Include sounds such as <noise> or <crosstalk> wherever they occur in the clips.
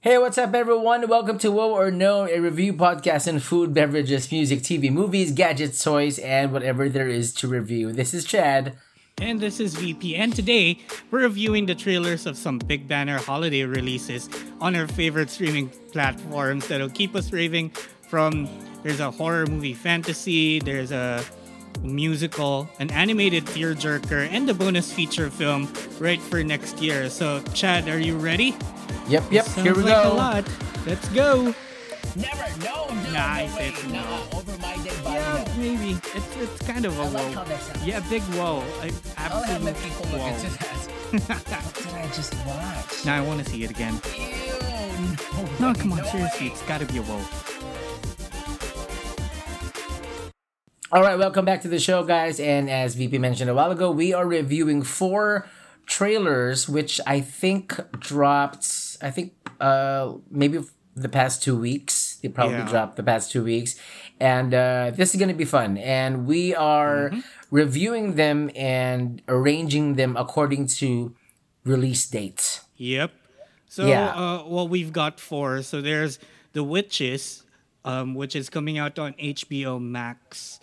Hey, what's up, everyone? Welcome to Whoa or No, a review podcast on food, beverages, music, TV, movies, gadgets, toys, and whatever there is to review. This is Chad. And this is VP, and today we're reviewing the trailers of some big banner holiday releases on our favorite streaming platforms that'll keep us raving from there's a horror movie fantasy, there's a musical, an animated tearjerker, and a bonus feature film right for next year. So, Chad, are you ready? Yep, yep. Sounds Here we like go. a lot. Let's go. Never, no, no, Nah, I no said no. no, over my dead body. Yeah, no. maybe. It's it's kind of a I like whoa. how. Yeah, big whoa. Like, I'll have my absolute people look whoa. into that. what did I just watch? Now I want to see it again. Ew, No, way, come on, no seriously, way. it's got to be a whoa. All right, welcome back to the show, guys. And as VP mentioned a while ago, we are reviewing four trailers, which I think dropped. I think uh maybe the past two weeks. They probably Yeah. dropped the past two weeks, and uh, this is gonna be fun. And we are reviewing them and arranging them according to release dates. Yep. So, Yeah. uh, well, we've got four. So there's The Witches, um, which is coming out on HBO Max.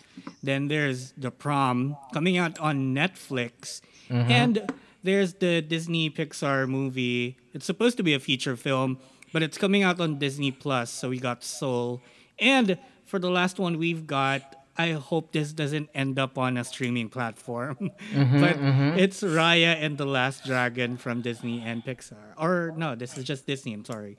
Then there's The Prom, coming out on Netflix. Mm-hmm. And there's the Disney Pixar movie. It's supposed to be a feature film, but it's coming out on Disney Plus. So we got Soul. And for the last one, we've got. I hope this doesn't end up on a streaming platform. <laughs> Mm-hmm, but it's Raya and the Last Dragon from Disney and Pixar. Or no, this is just Disney, I'm sorry.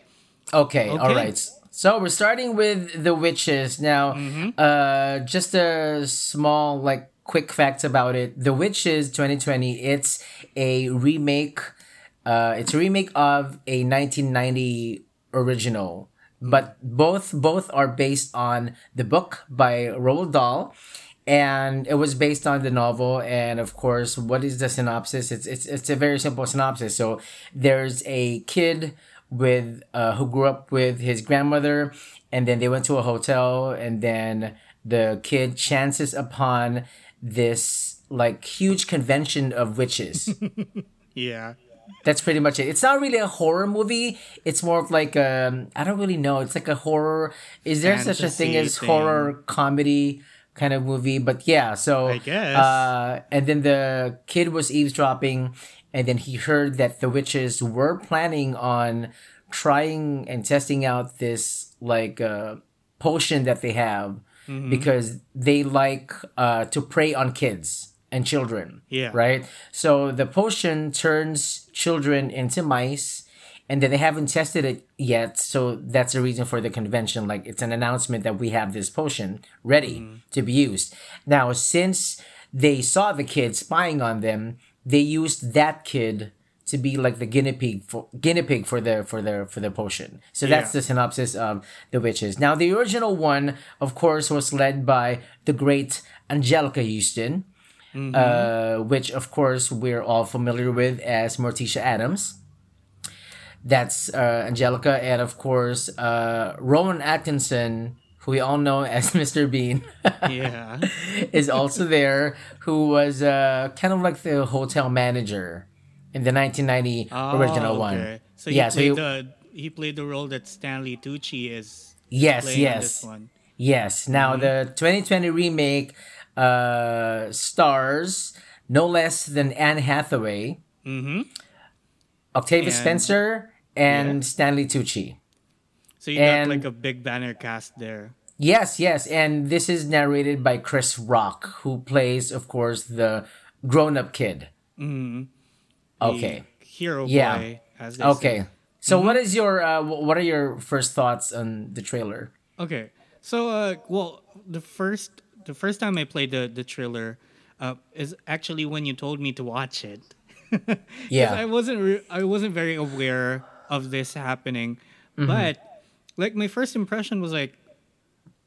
Okay, all Okay. right. So we're starting with the witches now. Uh, just a small, like, quick facts about it. The Witches 2020. It's a remake. Uh, it's a remake of a 1990 original, but both both are based on the book by Roald Dahl. And it was based on the novel, and of course, what is the synopsis? It's it's it's a very simple synopsis. So there's a kid with uh, who grew up with his grandmother, and then they went to a hotel, and then the kid chances upon this like huge convention of witches. <laughs> Yeah. That's pretty much it. It's not really a horror movie. It's more of like um I don't really know. It's like a horror. Is there such a thing as thing. horror comedy kind of movie? But yeah, so I guess. Uh, and then the kid was eavesdropping, and then he heard that the witches were planning on trying and testing out this like uh, potion that they have Mm-hmm. because they like uh, to prey on kids and children. Yeah. Right. So the potion turns children into mice, and then they haven't tested it yet. So that's the reason for the convention. Like it's an announcement that we have this potion ready to be used. Now, since they saw the kids spying on them, they used that kid to be like the guinea pig for guinea pig for the for the for the potion. So that's Yeah. the synopsis of the witches. Now the original one, of course, was led by the great Anjelica Huston, uh, which of course we're all familiar with as Morticia Addams. That's uh, Anjelica, and of course uh, Rowan Atkinson, who we all know <laughs> as Mr. Bean. Yeah. is also there, who was uh, kind of like the hotel manager in the 1990 original Oh, one. okay. So he yeah, so he, the he played the role that Stanley Tucci is yes, playing in yes, this one. yes. Now Mm-hmm. the 2020 remake uh, stars no less than Anne Hathaway, Mm-hmm. Octavia And- Spencer, and Yeah. Stanley Tucci. So you And- got like a big banner cast there. Yes, yes, and this is narrated by Chris Rock, who plays, of course, the grown-up kid. Mm-hmm. Okay. The hero Yeah. boy. As they Okay. say. So Mm-hmm. what is your uh, what are your first thoughts on the trailer? Okay. So uh well the first the first time I played the the trailer uh is actually when you told me to watch it. <laughs> Yeah. I wasn't re- I wasn't very aware of this happening. Mm-hmm. But like my first impression was like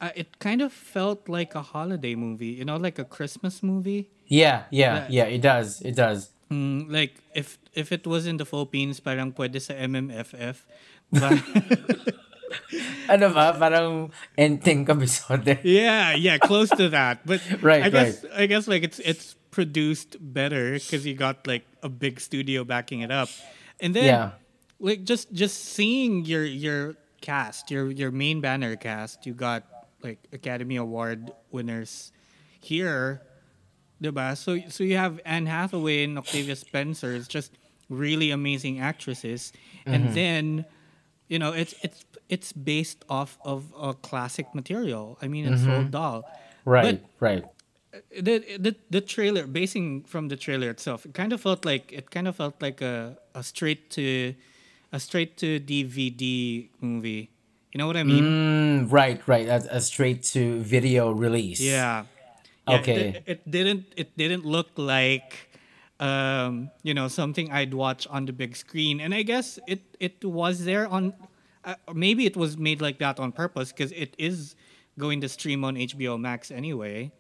uh, it kind of felt like a holiday movie, you know, like a Christmas movie. Yeah, yeah, Yeah. It does. It does. Mm, like if if it was in the Philippines, parang pwede sa MMFF. But <laughs> Ano ba? Parang Enteng Kabisote. <laughs> yeah, yeah, close to that. But <laughs> Right, I guess I guess like it's it's produced better because you got like a big studio backing it up, and then Yeah. like just just seeing your your cast, your your main banner cast, you got like Academy Award winners here, diba? So so you have Anne Hathaway and Octavia Spencer, it's just really amazing actresses, and mm-hmm. then you know it's it's it's based off of a classic material. I mean, it's mm-hmm. Roald Dahl. Right, But right. the the the trailer basing from the trailer itself it kind of felt like it kind of felt like a a straight to a straight to dvd movie you know what i mean Mm, right, right. A, a straight to video release. yeah Okay. it, it didn't it didn't look like um you know something i'd watch on the big screen and i guess it it was there on uh, maybe it was made like that on purpose because it is going to stream on hbo max anyway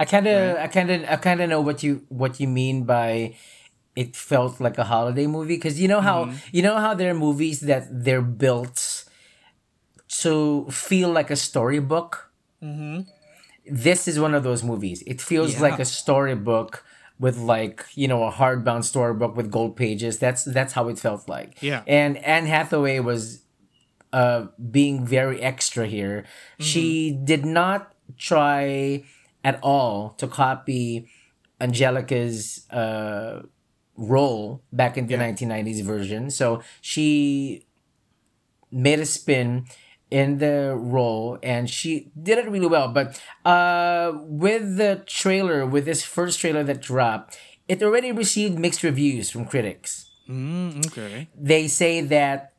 I kind of, I kind of, I kind of know what you what you mean by it felt like a holiday movie because you know how you know how there are movies that they're built to feel like a storybook. This is one of those movies. It feels Yeah. like a storybook with like you know a hardbound storybook with gold pages. That's that's how it felt like. Yeah. And Anne Hathaway was uh, being very extra here. She did not try at all to copy Anjelica's uh, role back in the 1990s version. So she made a spin in the role and she did it really well. But uh, with the trailer, with this first trailer that dropped, it already received mixed reviews from critics mm, okay they say that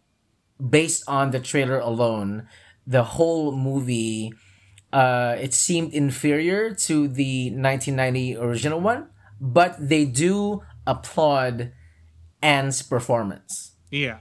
based on the trailer alone, the whole movie uh, it seemed inferior to the 1990 original one, but they do applaud Anne's performance. yeah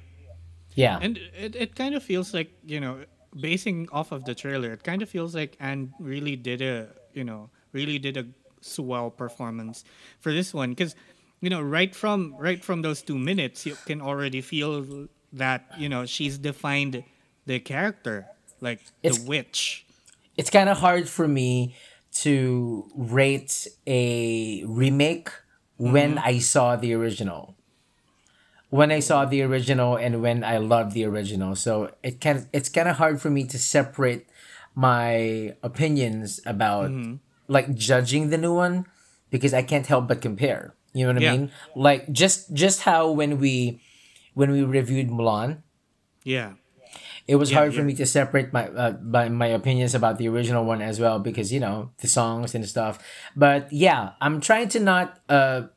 Yeah. And it, it kind of feels like, you know, basing off of the trailer, it kind of feels like Anne really did a, you know, really did a swell performance for this one. Because you know right from right from those two minutes you can already feel that you know she's defined the character like It's- the witch. It's kind of hard for me to rate a remake when mm-hmm. I saw the original. When I saw the original and when I loved the original, so it can it's kind of hard for me to separate my opinions about like judging the new one because I can't help but compare. You know what I mean? Like just just how when we when we reviewed Mulan, yeah it was Yeah, hard for yeah. me to separate my, uh, my my opinions about the original one as well because you know the songs and stuff. But yeah, I'm trying to not uh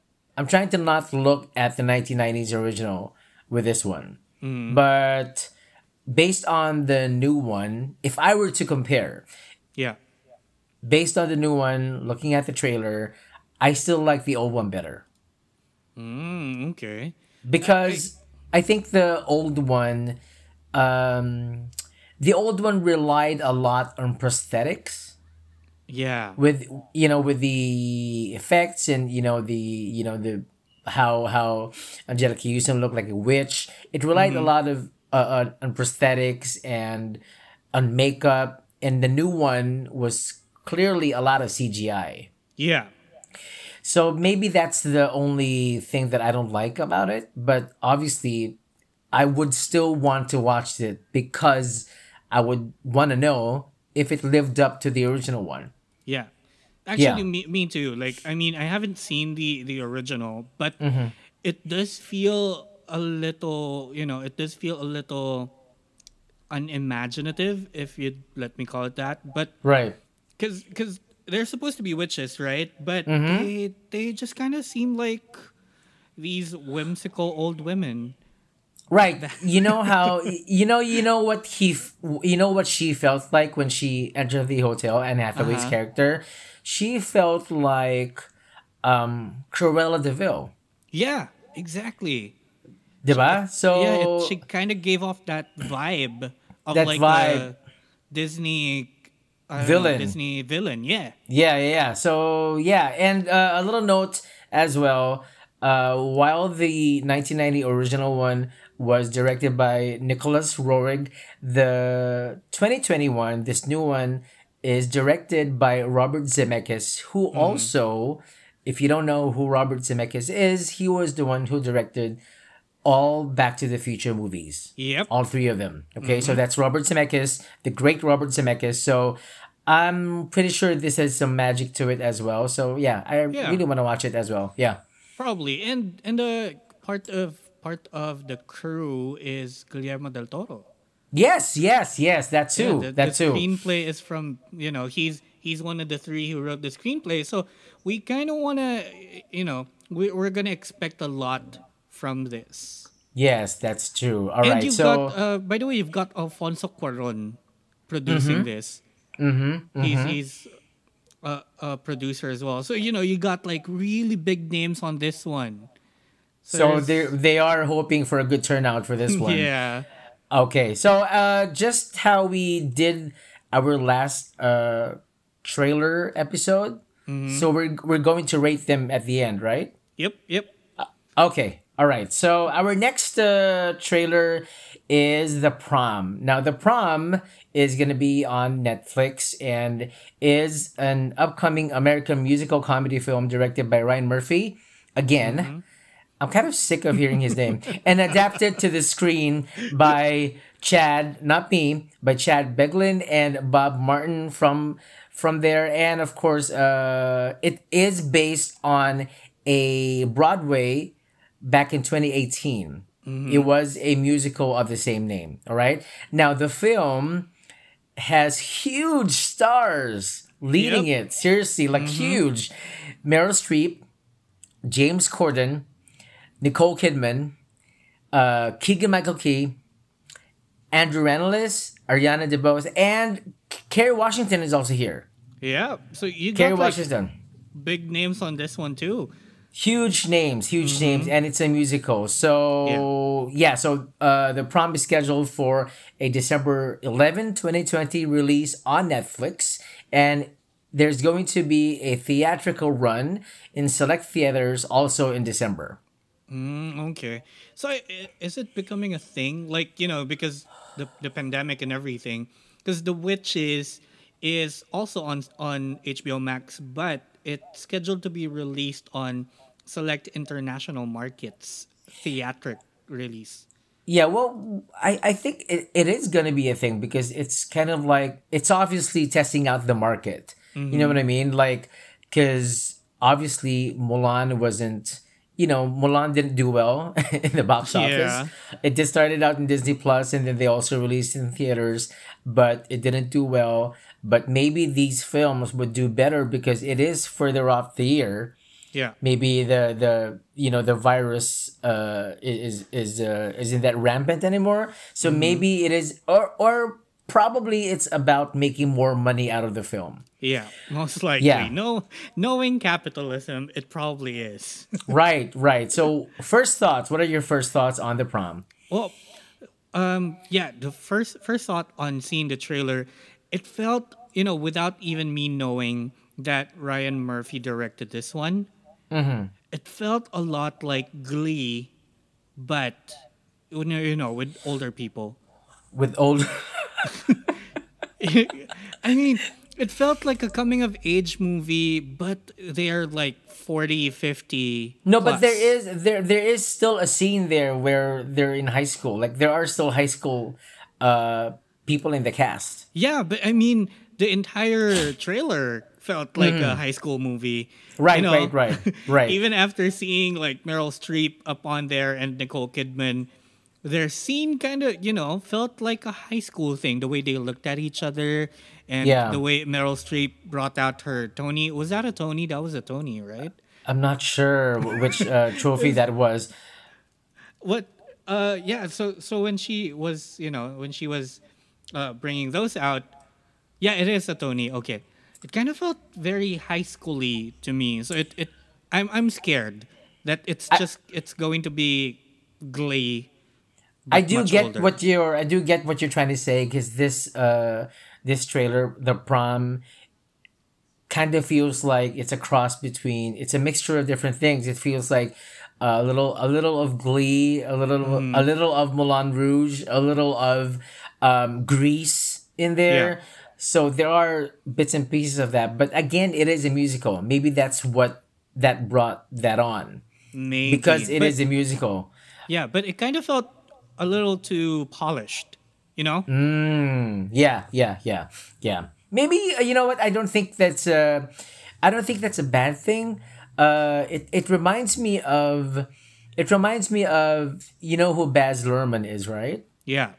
I'm trying to not look at the 1990s original with this one. Mm. But based on the new one, if I were to compare, yeah. based on the new one, looking at the trailer, I still like the old one better. Mm, okay. Because I think the old one, um, the old one relied a lot on prosthetics yeah with you know with the effects and you know the you know the how how Anjelica Huston looked like a witch. It relied a lot of uh, on, on prosthetics and on makeup, and the new one was clearly a lot of CGI. yeah So maybe that's the only thing that I don't like about it. But obviously, I would still want to watch it because I would want to know if it lived up to the original one. Yeah. Actually, Yeah. Me, me too. Like, I mean, I haven't seen the the original, but Mm-hmm. it does feel a little, you know, it does feel a little unimaginative, if you'd let me call it that. But Right. because because they're supposed to be witches, right? But Mm-hmm. they they just kind of seem like these whimsical old women. Right. You know how <laughs> you know you know what he f- you know what she felt like when she entered the hotel and Hathaway's Uh-huh. character. She felt like um Cruella de Vil. Yeah, exactly. Diba? So yeah, it, she kind of gave off that vibe of That like vibe. a Disney know, Villain. Disney villain. Yeah, Yeah, yeah, yeah. So yeah, and uh, a little note as well. Uh, while the 1990 original one was directed by Nicholas Roeg, the 2021, this new one, is directed by Robert Zemeckis, who mm-hmm. also, if you don't know who Robert Zemeckis is, he was the one who directed all Back to the Future movies. Yep. All three of them. Okay, so mm-hmm. that's Robert Zemeckis, the great Robert Zemeckis. So I'm pretty sure this has some magic to it as well. So yeah, I Yeah. really want to watch it as well. Yeah. Probably. And and the part of part of the crew is Guillermo del Toro. Yes, yes, yes. That too. Yeah, the, that the too. screenplay is from you know he's he's one of the three who wrote the screenplay. So we kind of want to you know we, we're gonna expect a lot from this. Yes, that's true. All and right. you've So got uh, by the way you've got Alfonso Cuarón producing this. Mm-hmm, He's he's a, a producer as well. So you know you got like really big names on this one. So there's- they they are hoping for a good turnout for this <laughs> one. Yeah. Okay, so uh, just how we did our last uh, trailer episode. Mm-hmm. So we're we're going to rate them at the end, right? Yep. Yep. Okay, all right. So our next uh, trailer is the prom. Now the prom is gonna be on Netflix and is an upcoming American musical comedy film directed by Ryan Murphy. Again. I'm kind of sick of hearing his name. <laughs> And adapted to the screen by Chad, not me, by Chad Beguelin and Bob Martin from from there. And of course, uh, it is based on a Broadway back in 2018. It was a musical of the same name. All right. Now the film has huge stars leading Yep. it. Seriously, like huge. Meryl Streep, James Corden, Nicole Kidman, uh, Keegan Michael Key, Andrew Rannells, Ariana DeBose, and Kerry Washington is also here. Yeah. So you Kerry got like Washington. big names on this one too. Huge names, huge Mm-hmm. names, and it's a musical. So, yeah, so uh, the prom is scheduled for a December 11, 2020 release on Netflix. And there's going to be a theatrical run in select theaters also in December. Mm, okay. So i- is it becoming a thing? Like, you know, because the, the pandemic and everything. Because The Witches is also on on HBO Max, but it's scheduled to be released on select international markets theatric release. Yeah, well, I, I think it, it is going to be a thing because it's kind of like, it's obviously testing out the market. You know what I mean? Like, because obviously Mulan wasn't, you know, Mulan didn't do well <laughs> in the box office. Yeah. It just started out in Disney Plus and then they also released in theaters, but it didn't do well. But maybe these films would do better because it is further off the year Yeah. maybe the the you know the virus uh is is uh isn't that rampant anymore so maybe it is or or probably it's about making more money out of the film Yeah. Most likely. Yeah. No, knowing capitalism, it probably is. <laughs> right right so first thoughts what are your first thoughts on the prom Well, um, yeah, the first first thought on seeing the trailer, it felt, you know, without even me knowing that Ryan Murphy directed this one, it felt a lot like Glee, but you know, you know, with older people. with old <laughs> I mean, it felt like a coming of age movie, but they're like 40, 50. no but there is there there is still a scene there where they're in high school like there are still high school uh people in the cast Yeah, but I mean, the entire trailer felt like a high school movie. Mm-hmm. Right, you know? right, right, right. <laughs> Even after seeing like Meryl Streep up on there and Nicole Kidman, their scene kind of, you know, felt like a high school thing. The way they looked at each other and Yeah. the way Meryl Streep brought out her Tony. Was that a Tony? That was a Tony, right? i'm not sure which uh, <laughs> trophy that was what uh yeah so so when she was you know when she was uh bringing those out yeah it is a tony okay it kind of felt very high schooly to me so it it i'm i'm scared that it's just it's going to be glee I do get older. what you're I do get what you're trying to say because this uh this trailer the prom kind of feels like it's a cross between it's a mixture of different things it feels like a little a little of glee a little Mm-hmm. a little of Moulin Rouge a little of um Grease in there Yeah. so there are bits and pieces of that but again it is a musical maybe that's what that brought that on maybe because it is but a musical. Yeah, but it kind of felt a little too polished, you know? Mm, yeah, yeah, yeah, yeah. Maybe uh, you know what? I don't think that's uh, I don't think that's a bad thing. Uh, it it reminds me of, it reminds me of you know who Baz Luhrmann is, right? Yeah.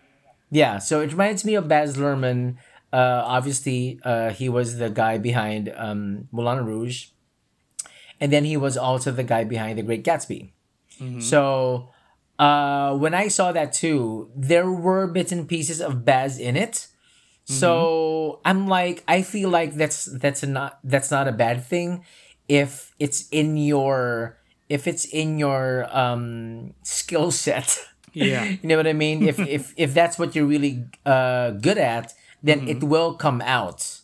Yeah, so it reminds me of Baz Luhrmann. Uh, obviously, uh, he was the guy behind um, Moulin Rouge, and then he was also the guy behind The Great Gatsby. So uh, when I saw that too, there were bits and pieces of Baz in it. So I'm like, I feel like that's that's not that's not a bad thing if it's in your if it's in your um skill set. Yeah. <laughs> you know what I mean? If if if that's what you're really uh good at, then it will come out.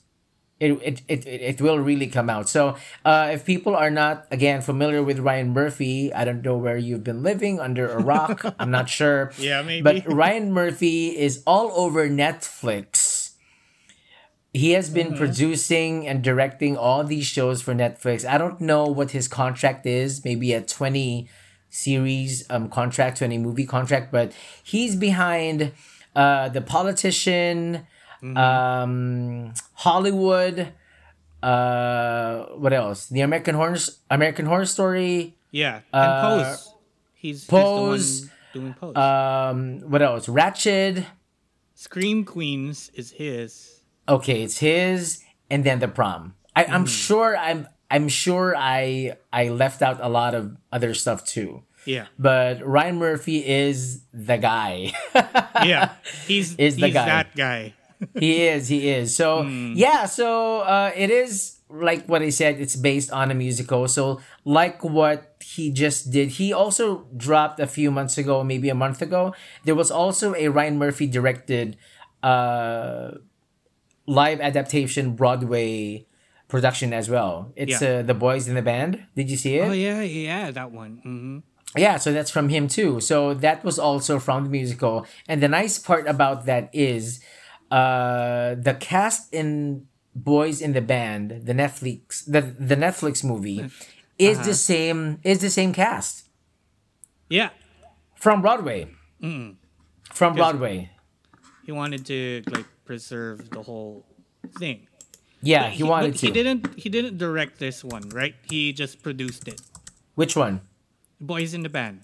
It, it, it, it will really come out. So, uh, if people are not again familiar with Ryan Murphy, I don't know where you've been living under a rock. <laughs> I'm not sure. Yeah, maybe. But Ryan Murphy is all over Netflix. He has been producing and directing all these shows for Netflix. I don't know what his contract is, maybe a 20 series um contract, 20 movie contract, but he's behind uh The Politician, um Hollywood, uh what else? The American Horror American Horror Story, Yeah. And Uh, Pose. He's, Pose, he's the one doing Pose. um what else? Ratched. Scream Queens is his. okay, it's his, and then the prom. I, I'm sure I'm I'm sure I I left out a lot of other stuff too. Yeah. But Ryan Murphy is the guy. <laughs> Yeah. He's, Is the he's guy. that guy. <laughs> he is, he is. So yeah, so uh, it is like what I said. It's based on a musical. So like what he just did, he also dropped a few months ago, maybe a month ago. There was also a Ryan Murphy directed uh, live adaptation Broadway production as well. It's Yeah. uh, the Boys in the Band. Did you see it? Oh, yeah, yeah, that one. hmm Yeah, so that's from him too. So that was also from the musical. And the nice part about that is uh the cast in Boys in the Band, the Netflix the the Netflix movie uh-huh. is the same is the same cast Yeah. from Broadway. Mm. From Broadway. He wanted to, like, preserve the whole thing. Yeah, he, wanted to. He didn't. He didn't direct this one, right? He just produced it. Which one? Boys in the band.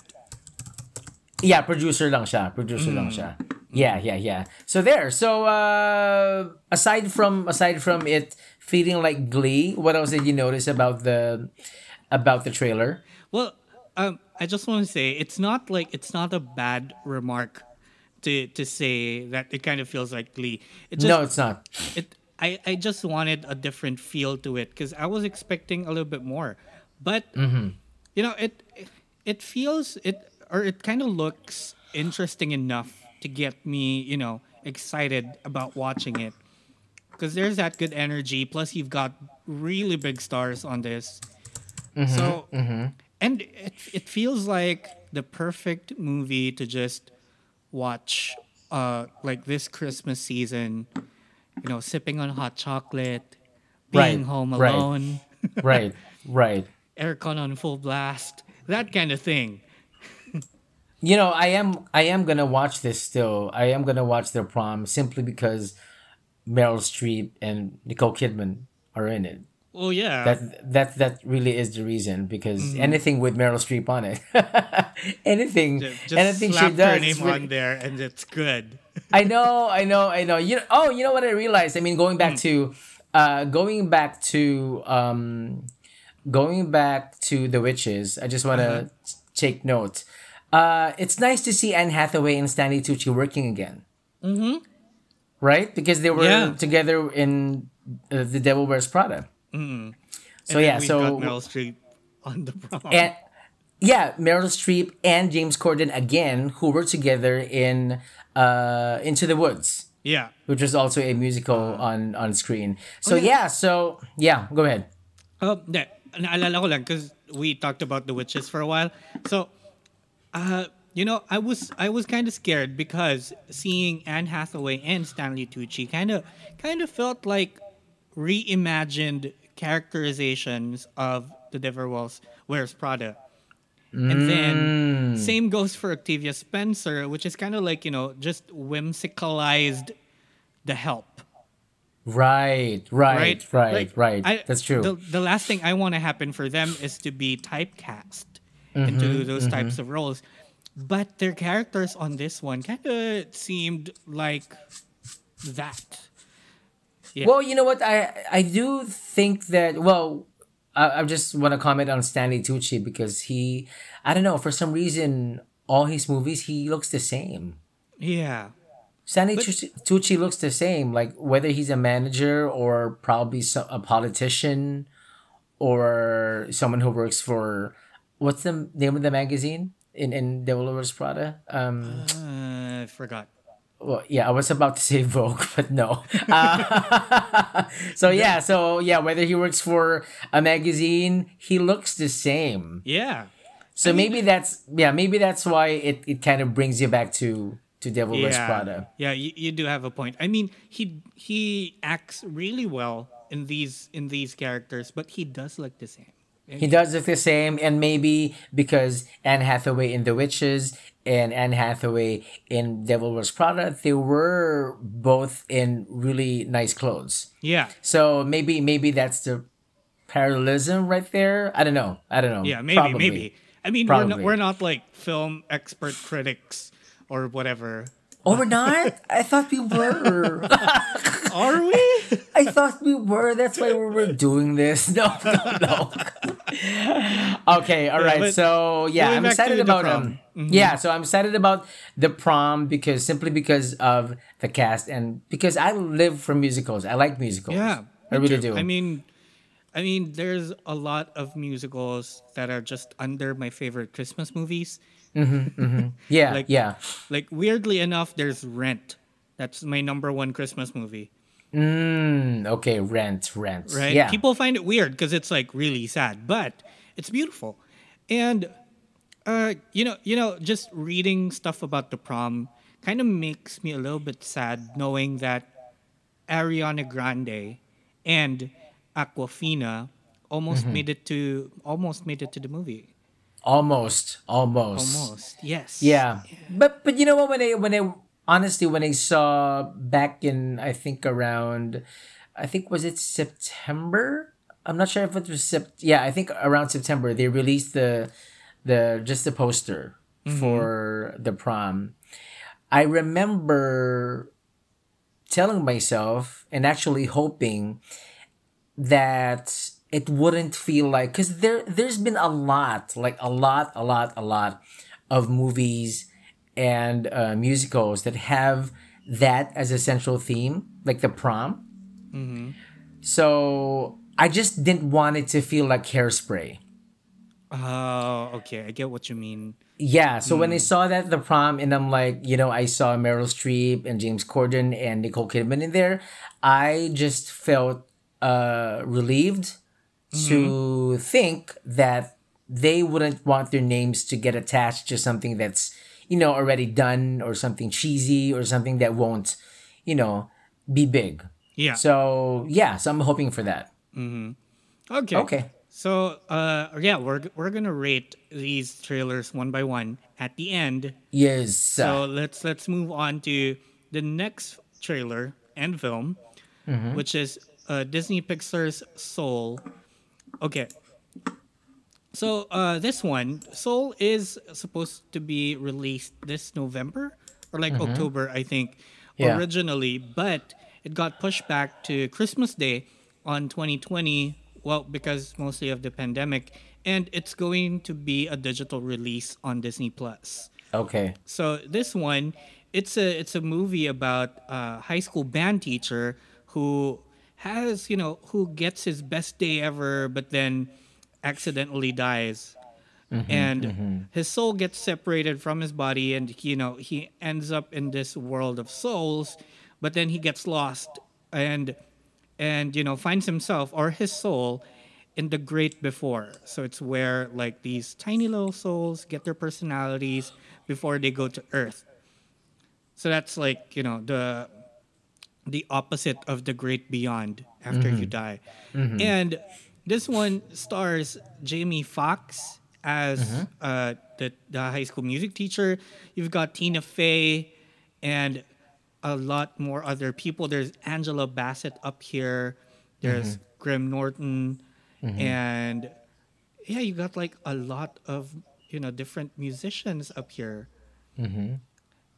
Yeah, producer lang siya. Producer mm. lang siya. Yeah, yeah, yeah. So there. So uh aside from aside from it feeling like Glee, what else did you notice about the about the trailer? Well, um, I just want to say it's not like it's not a bad remark to to say that it kind of feels like Glee. It just, no, it's not. it. I I just wanted a different feel to it because I was expecting a little bit more, but you know it it feels it or it kind of looks interesting enough to get me you know excited about watching it because there's that good energy. Plus, you've got really big stars on this. So, and it, it feels like the perfect movie to just watch, uh, like this Christmas season. You know, sipping on hot chocolate, being Right, home right. alone, <laughs> right, right. aircon on full blast, that kind of thing. You know, I am I am gonna watch this still. I am gonna watch their prom simply because Meryl Streep and Nicole Kidman are in it. Oh yeah, That that that really is the reason because Mm-hmm. anything with Meryl Streep on it, <laughs> anything, Ju- just anything she slap her does. name really- on there, and it's good. I know, I know, I know. You know, oh, you know what I realized? I mean, going back to, uh, going back to, um, going back to the witches. I just want to take note. Uh, it's nice to see Anne Hathaway and Stanley Tucci working again. Mm-hmm. Right, because they were Yeah. together in uh, The Devil Wears Prada. So And yeah, so Meryl Streep on the prom. and yeah, Meryl Streep and James Corden again, who were together in uh, Into the Woods. yeah, which was also a musical on on screen. So yeah, so yeah, go ahead. Oh, hindi. Naalala ko lang because we talked about the witches for a while. So, uh, you know, I was I was kind of scared because seeing Anne Hathaway and Stanley Tucci kind of kind of felt like reimagined characterizations of the Devil Wears, Wears Prada. And then Mm. same goes for Octavia Spencer, which is kind of like, you know, just whimsicalized the help. Right, right, right, right. Like, I- That's true. The, the last thing I want to happen for them is to be typecast Mm-hmm, into those types of roles. But their characters on this one kind of seemed like that. Yeah. Well, you know what? I I do think that. Well, I, I just want to comment on Stanley Tucci because he, I don't know, for some reason, all his movies he looks the same. yeah. Stanley Tucci, Tucci looks the same, like whether he's a manager or probably a politician or someone who works for what's the name of the magazine in in Devil Wears Prada? Um, Uh, I forgot. well, yeah, I was about to say Vogue, <laughs> but no. Uh, <laughs> so yeah, so yeah, whether he works for a magazine, he looks the same. Yeah. So maybe that's yeah, maybe that's why it, it kind of brings you back to to Devil Wears yeah. Prada. Yeah, you, you do have a point. I mean, he he acts really well in these in these characters, but he does look the same. He does look the same, and maybe because Anne Hathaway in The Witches and Anne Hathaway in Devil Wears Prada, they were both in really nice clothes. Yeah. So maybe maybe that's the parallelism right there. I don't know. I don't know. Yeah, maybe, Probably. maybe. I mean, we're not, we're not like film expert critics or whatever. Oh, we're not. I thought we were. <laughs> Are we? I thought we were. That's why we were doing this. <laughs> No, no, no. okay, all right. but so yeah, I'm excited about prom. Mm-hmm. um. Yeah, so I'm excited about the prom because simply because of the cast and because I live for musicals. I like musicals. yeah, I really do. I mean, I mean, there's a lot of musicals that are just under my favorite Christmas movies. Yeah, like- yeah. Like weirdly enough, there's Rent. That's my number one Christmas movie. Mm, okay, rent, rent. right? Yeah. People find it weird because it's like really sad, but it's beautiful. And uh, you know, you know, just reading stuff about the prom kind of makes me a little bit sad knowing that Ariana Grande and Awkwafina almost Mm-hmm. made it to almost made it to the movie. Almost, almost. Almost. Yes. Yeah. But but you know what when I when I honestly when I saw back in I think around I think was it September? I'm not sure if it was Sept- yeah, I think around September they released the the just the poster mm-hmm. for the prom. I remember telling myself and actually hoping that it wouldn't feel like because there there's been a lot like a lot a lot a lot of movies and uh, musicals that have that as a central theme like the prom so i just didn't want it to feel like hairspray Oh, okay. I get what you mean. yeah so Hmm. when i saw that the prom and i'm like you know i saw meryl streep and james corden and nicole kidman in there i just felt uh relieved Mm-hmm. to think that they wouldn't want their names to get attached to something that's you know already done or something cheesy or something that won't you know be big Yeah. so yeah so i'm hoping for that Okay. Okay. So, uh, yeah, we're we're gonna rate these trailers one by one at the end. yes So let's let's move on to the next trailer and film, Mm-hmm. which is uh, Disney Pixar's Soul. Okay. So uh, this one, Soul, is supposed to be released this November or like October, I think, Mm-hmm. Yeah. originally, but it got pushed back to Christmas Day on 2020. Well, because mostly of the pandemic, and it's going to be a digital release on Disney Plus. okay So this one, it's a it's a movie about a high school band teacher who has you know who gets his best day ever, but then accidentally dies, mm-hmm, and mm-hmm. his soul gets separated from his body, and you know he ends up in this world of souls, but then he gets lost and and you know finds himself or his soul in the great before. So it's where like these tiny little souls get their personalities before they go to earth. So that's like you know the the opposite of the great beyond after you mm-hmm. die mm-hmm. and this one stars jamie Foxx as mm-hmm. uh, the the high school music teacher. You've got Tina Fey, and a lot more other people. There's Angela Bassett up here. There's Graham Norton, and yeah, you got like a lot of you know different musicians up here.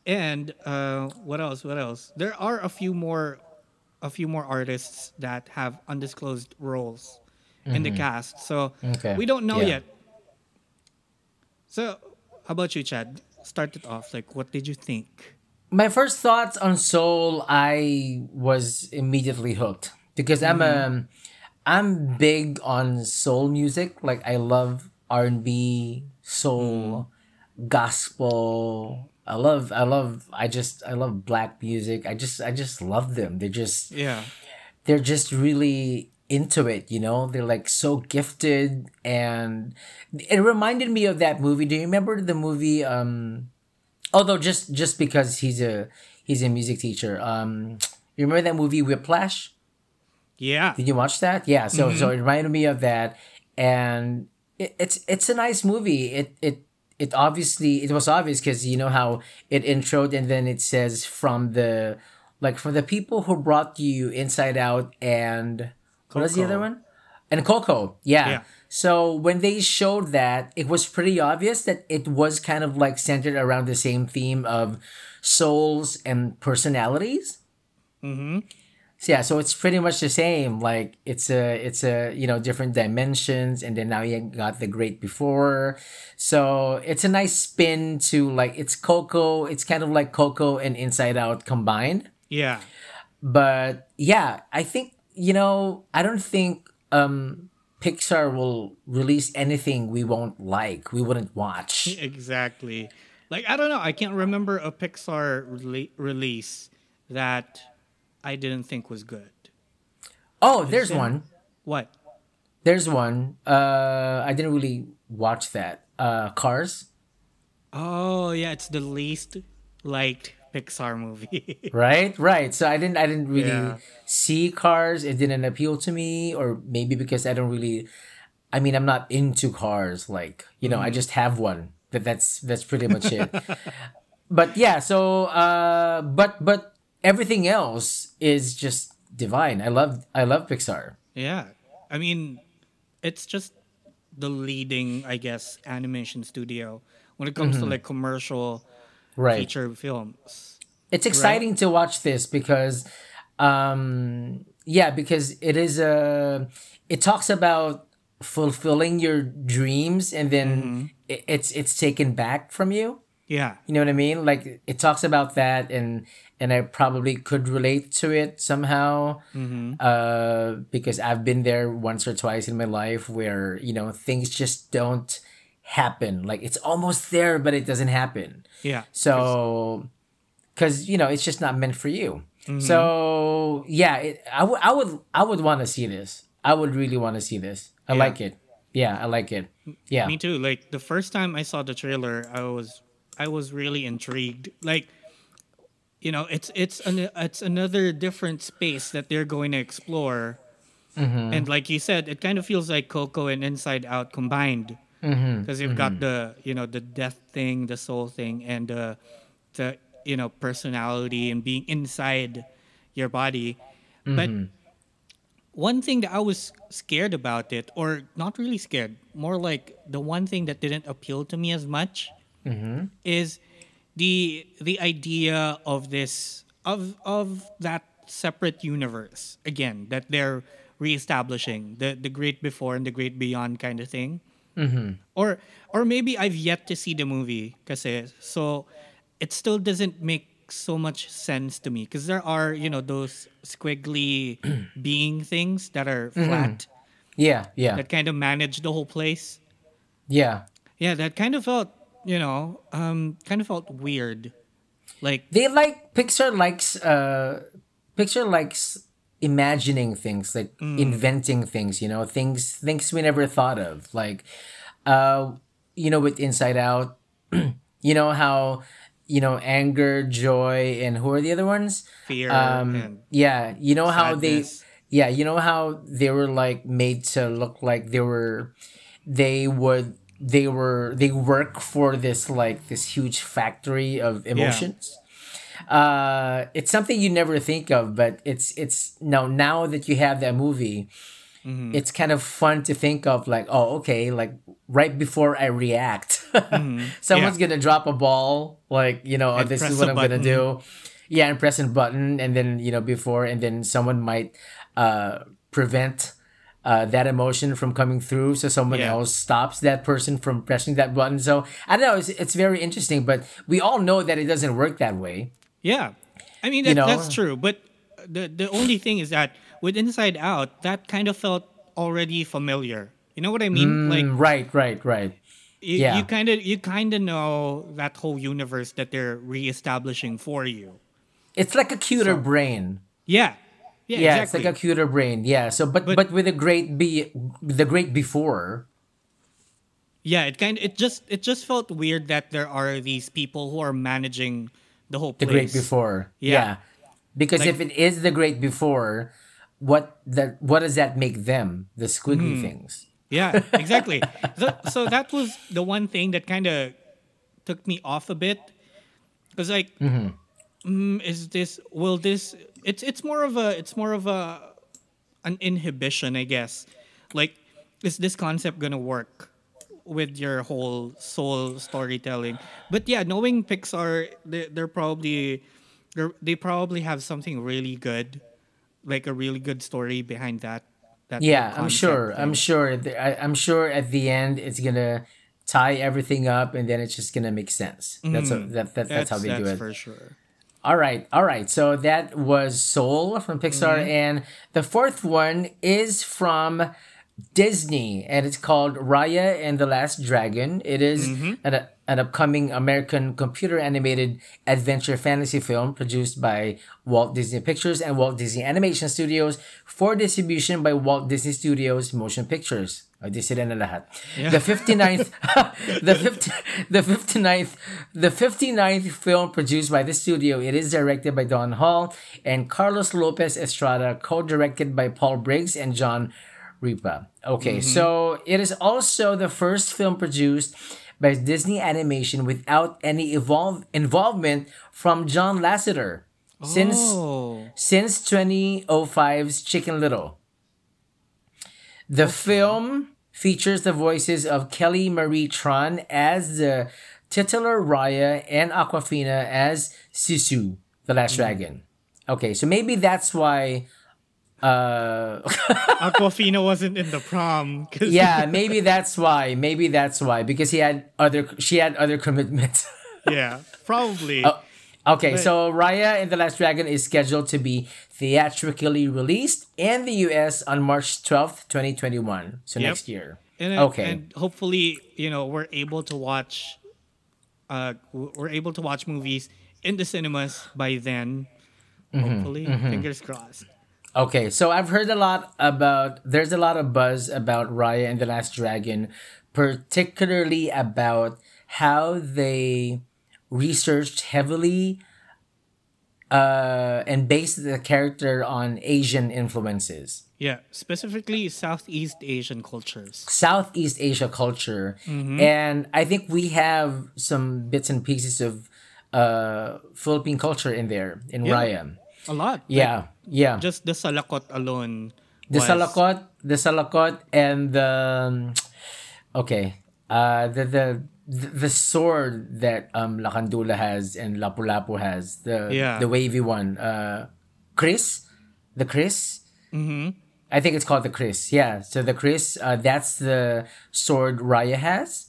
And uh, what else? What else? There are a few more, a few more artists that have undisclosed roles in the cast. So Okay. we don't know Yeah. yet. So, how about you, Chad? Start it off. Like, what did you think? my first thoughts on soul i was immediately hooked because i'm um i'm big on soul music like i love r&b soul gospel i love i love i just i love black music i just i just love them they're just Yeah. they're just really into it, you know? They're like so gifted and it reminded me of that movie. Do you remember the movie um although just just because he's a he's a music teacher. Um you remember that movie Whiplash? Yeah. Did you watch that? Yeah, so so it reminded me of that and it, it's it's a nice movie. It it it obviously it was obvious because you know how it introed and then it says from the like for the people who brought you Inside Out and what was the other one? And Coco, yeah. Yeah. So when they showed that, it was pretty obvious that it was kind of like centered around the same theme of souls and personalities. Mm-hmm. Yeah, so it's pretty much the same. Like it's a it's a you know different dimensions, and then now you got the great before. So it's a nice spin to like it's Coco. It's kind of like Coco and Inside Out combined. Yeah. But yeah, I think you know I don't think um Pixar will release anything we won't like, we wouldn't watch. <laughs> Exactly. Like I don't know. I can't remember a Pixar rele- release that I didn't think was good. Oh, there's there- one. What? There's one. Uh, I didn't really watch that. Uh, Cars. Oh yeah, it's the least liked Pixar movie. <laughs> right right so i didn't i didn't really Yeah. see cars it didn't appeal to me or maybe because i don't really i mean i'm not into cars like you know i just have one but that's that's pretty much it <laughs> but yeah so uh but but everything else is just divine. I love i love pixar. Yeah. I mean, it's just the leading, I guess, animation studio when it comes to like commercial right. feature films. it's exciting to watch this because um yeah because it is a it talks about fulfilling your dreams and then it, it's it's taken back from you Yeah. you know what i mean like it talks about that and and i probably could relate to it somehow uh because i've been there once or twice in my life where you know things just don't happen like it's almost there but it doesn't happen Yeah. so, because you know, it's just not meant for you. So yeah, it, I would I would I would want to see this. I would really want to see this. I Yeah. like it. Yeah, I like it. Yeah. Me too. Like the first time I saw the trailer, I was I was really intrigued. Like you know, it's it's an it's another different space that they're going to explore. Mm-hmm. And like you said, it kind of feels like Coco and Inside Out combined. Mm-hmm. Because you've got mm-hmm. the you know the death thing, the soul thing, and the the you know personality and being inside your body. But one thing that I was scared about it, or not really scared, more like the one thing that didn't appeal to me as much, Mm-hmm. is the the idea of this of of that separate universe again that they're reestablishing the the great before and the great beyond kind of thing. Mm-hmm. Or or maybe I've yet to see the movie kasi so it still doesn't make so much sense to me because there are you know those squiggly <clears throat> being things that are mm-hmm. flat Yeah, yeah, that kind of manage the whole place. yeah. Yeah, that kind of felt you know um kind of felt weird. Like They like Pixar likes uh Pixar likes imagining things, like inventing things, you know, things things we never thought of. Like uh you know with Inside Out, <clears throat> you know how you know anger, joy and who are the other ones? fear um and yeah you know how they yeah you know how they were like made to look like they were they would they were they work for this like this huge factory of emotions. Uh, it's something you never think of, but it's it's now now that you have that movie, Mm-hmm. it's kind of fun to think of like oh okay like right before I react, <laughs> someone's gonna drop a ball like you know oh, Mm-hmm. This is what I'm gonna do, yeah, and press a button and then you know before and then someone might uh prevent. Uh, that emotion from coming through, so someone Yeah. else stops that person from pressing that button. So I don't know. It's, it's very interesting, but we all know that it doesn't work that way. Yeah, I mean You that, know? that's true. But the the only thing is that with Inside Out, that kind of felt already familiar. You know what I mean? like Mm, right, right, right. you, yeah. you kind of you kind of know that whole universe that they're reestablishing for you. It's like a cuter brain. Yeah, yeah, Yeah, exactly. it's like a cuter brain. Yeah. So, but, but But- with a great be the great before. yeah, it kind of, it just it just felt weird that there are these people who are managing the whole The place. great before. Yeah. Yeah. Because Like- if it is the great before, what that what does that make them? The squiggly Hmm. things. Yeah, exactly. <laughs> so, so that was the one thing that kind of took me off a bit. Because like, mm, is this? Will this? It's it's more of a it's more of a an inhibition, I guess. Like, is this concept gonna work with your whole soul storytelling? But yeah, knowing Pixar, they, they're probably they're, they probably have something really good, like a really good story behind that. That Yeah, I'm sure. thing. I'm sure. th- I, I'm sure at the end it's gonna tie everything up, and then it's just gonna make sense. That's a, mm-hmm. that, that that's, how they do that's it. for sure. All right, all right. So that was Soul from Pixar, Mm-hmm. and the fourth one is from Disney, and it's called Raya and the Last Dragon. It is Mm-hmm. an, an upcoming American computer animated adventure fantasy film produced by Walt Disney Pictures and Walt Disney Animation Studios for distribution by Walt Disney Studios Motion Pictures. Oh, di sila na lahat. The 59th <laughs> the 50, the 59th the 59th film produced by the studio. It is directed by Don Hall and Carlos Lopez Estrada, co-directed by Paul Briggs and John Ripa. Okay, mm-hmm. so it is also the first film produced by Disney Animation without any evolve, involvement from John Lasseter since Oh, since 2005's Chicken Little. The film features the voices of Kelly Marie Tran as the titular Raya and Awkwafina as Sisu, the last mm-hmm. dragon. Okay, so maybe that's why uh <laughs> Awkwafina wasn't in the prom. yeah, maybe that's why. Maybe that's why because he had other she had other commitments. <laughs> yeah, probably. Oh. Okay, But- so Raya and the Last Dragon is scheduled to be theatrically released in the US on March 12th, 2021. So Yep. next year. and, then- okay. and hopefully, you know, we're able to watch. Uh, we're able to watch movies in the cinemas by then. Mm-hmm, Hopefully, fingers crossed. Okay, so I've heard a lot about there's a lot of buzz about Raya and the Last Dragon, particularly about how they researched heavily uh and based the character on Asian influences. Yeah, specifically Southeast Asian cultures. Southeast Asia culture. And I think we have some bits and pieces of uh Philippine culture in there in Yeah. Raya. A lot. Yeah. Yeah. Just the salakot alone. the was- salakot, the salakot and the um, okay. Uh the the the sword that um Lakandula has and Lapu-Lapu has, the Yeah. the wavy one. Uh kris? The kris? mm-hmm. I think it's called the kris. Yeah. So the kris, uh, that's the sword Raya has.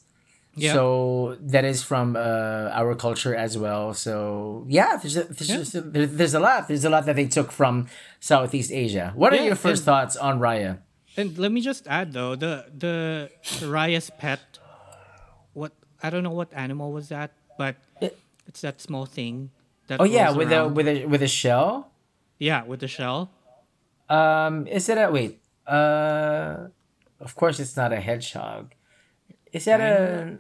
Yeah. So that is from uh, our culture as well. So yeah, there's a, there's, Yeah. just a, there- there's a lot. There's a lot that they took from Southeast Asia. What are your first and- thoughts on Raya? And let me just add though, the the Raya's pet, what I don't know what animal was that, but It- it's that small thing. That Oh yeah, with a with a with a shell. yeah with the shell. Um, is it a wait? Uh, of course it's not a hedgehog. Is that a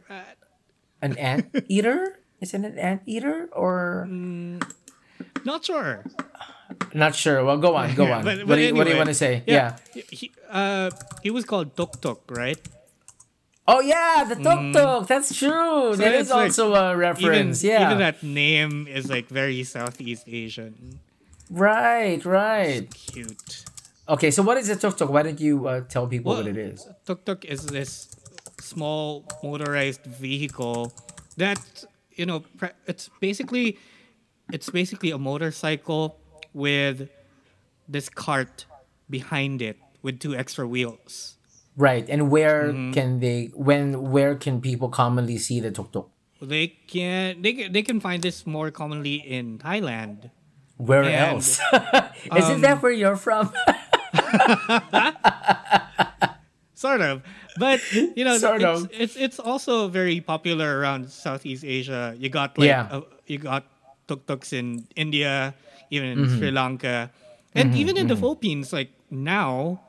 an ant eater? Is it an ant eater or? Not sure. Not sure. Well, go on, go <laughs> on. But- what, but do you, what do you want to say? Yeah. He, uh, he was called Tuk Tuk, right? Oh yeah, the tuk tuk. That's true. that is it's like- also a Even, reference. yeah. even that name is like very Southeast Asian. Right, right. Cute. Okay, so what is a tuk tuk? Why don't you uh, tell people what it is? Tuk tuk is this small motorized vehicle that you know it's basically it's basically a motorcycle with this cart behind it with two extra wheels. Right, and where Mm-hmm. can they? When? Where can people commonly see the tuk tuk? They can they can, they can find this more commonly in Thailand. Where And, else? <laughs> Isn't that where you're from? <laughs> <laughs> sort of but you know <laughs> Sort it's, of. it's it's also very popular around southeast asia you got like Yeah. uh, you got tuk-tuks in india even in Mm-hmm. sri lanka and even in the philippines like now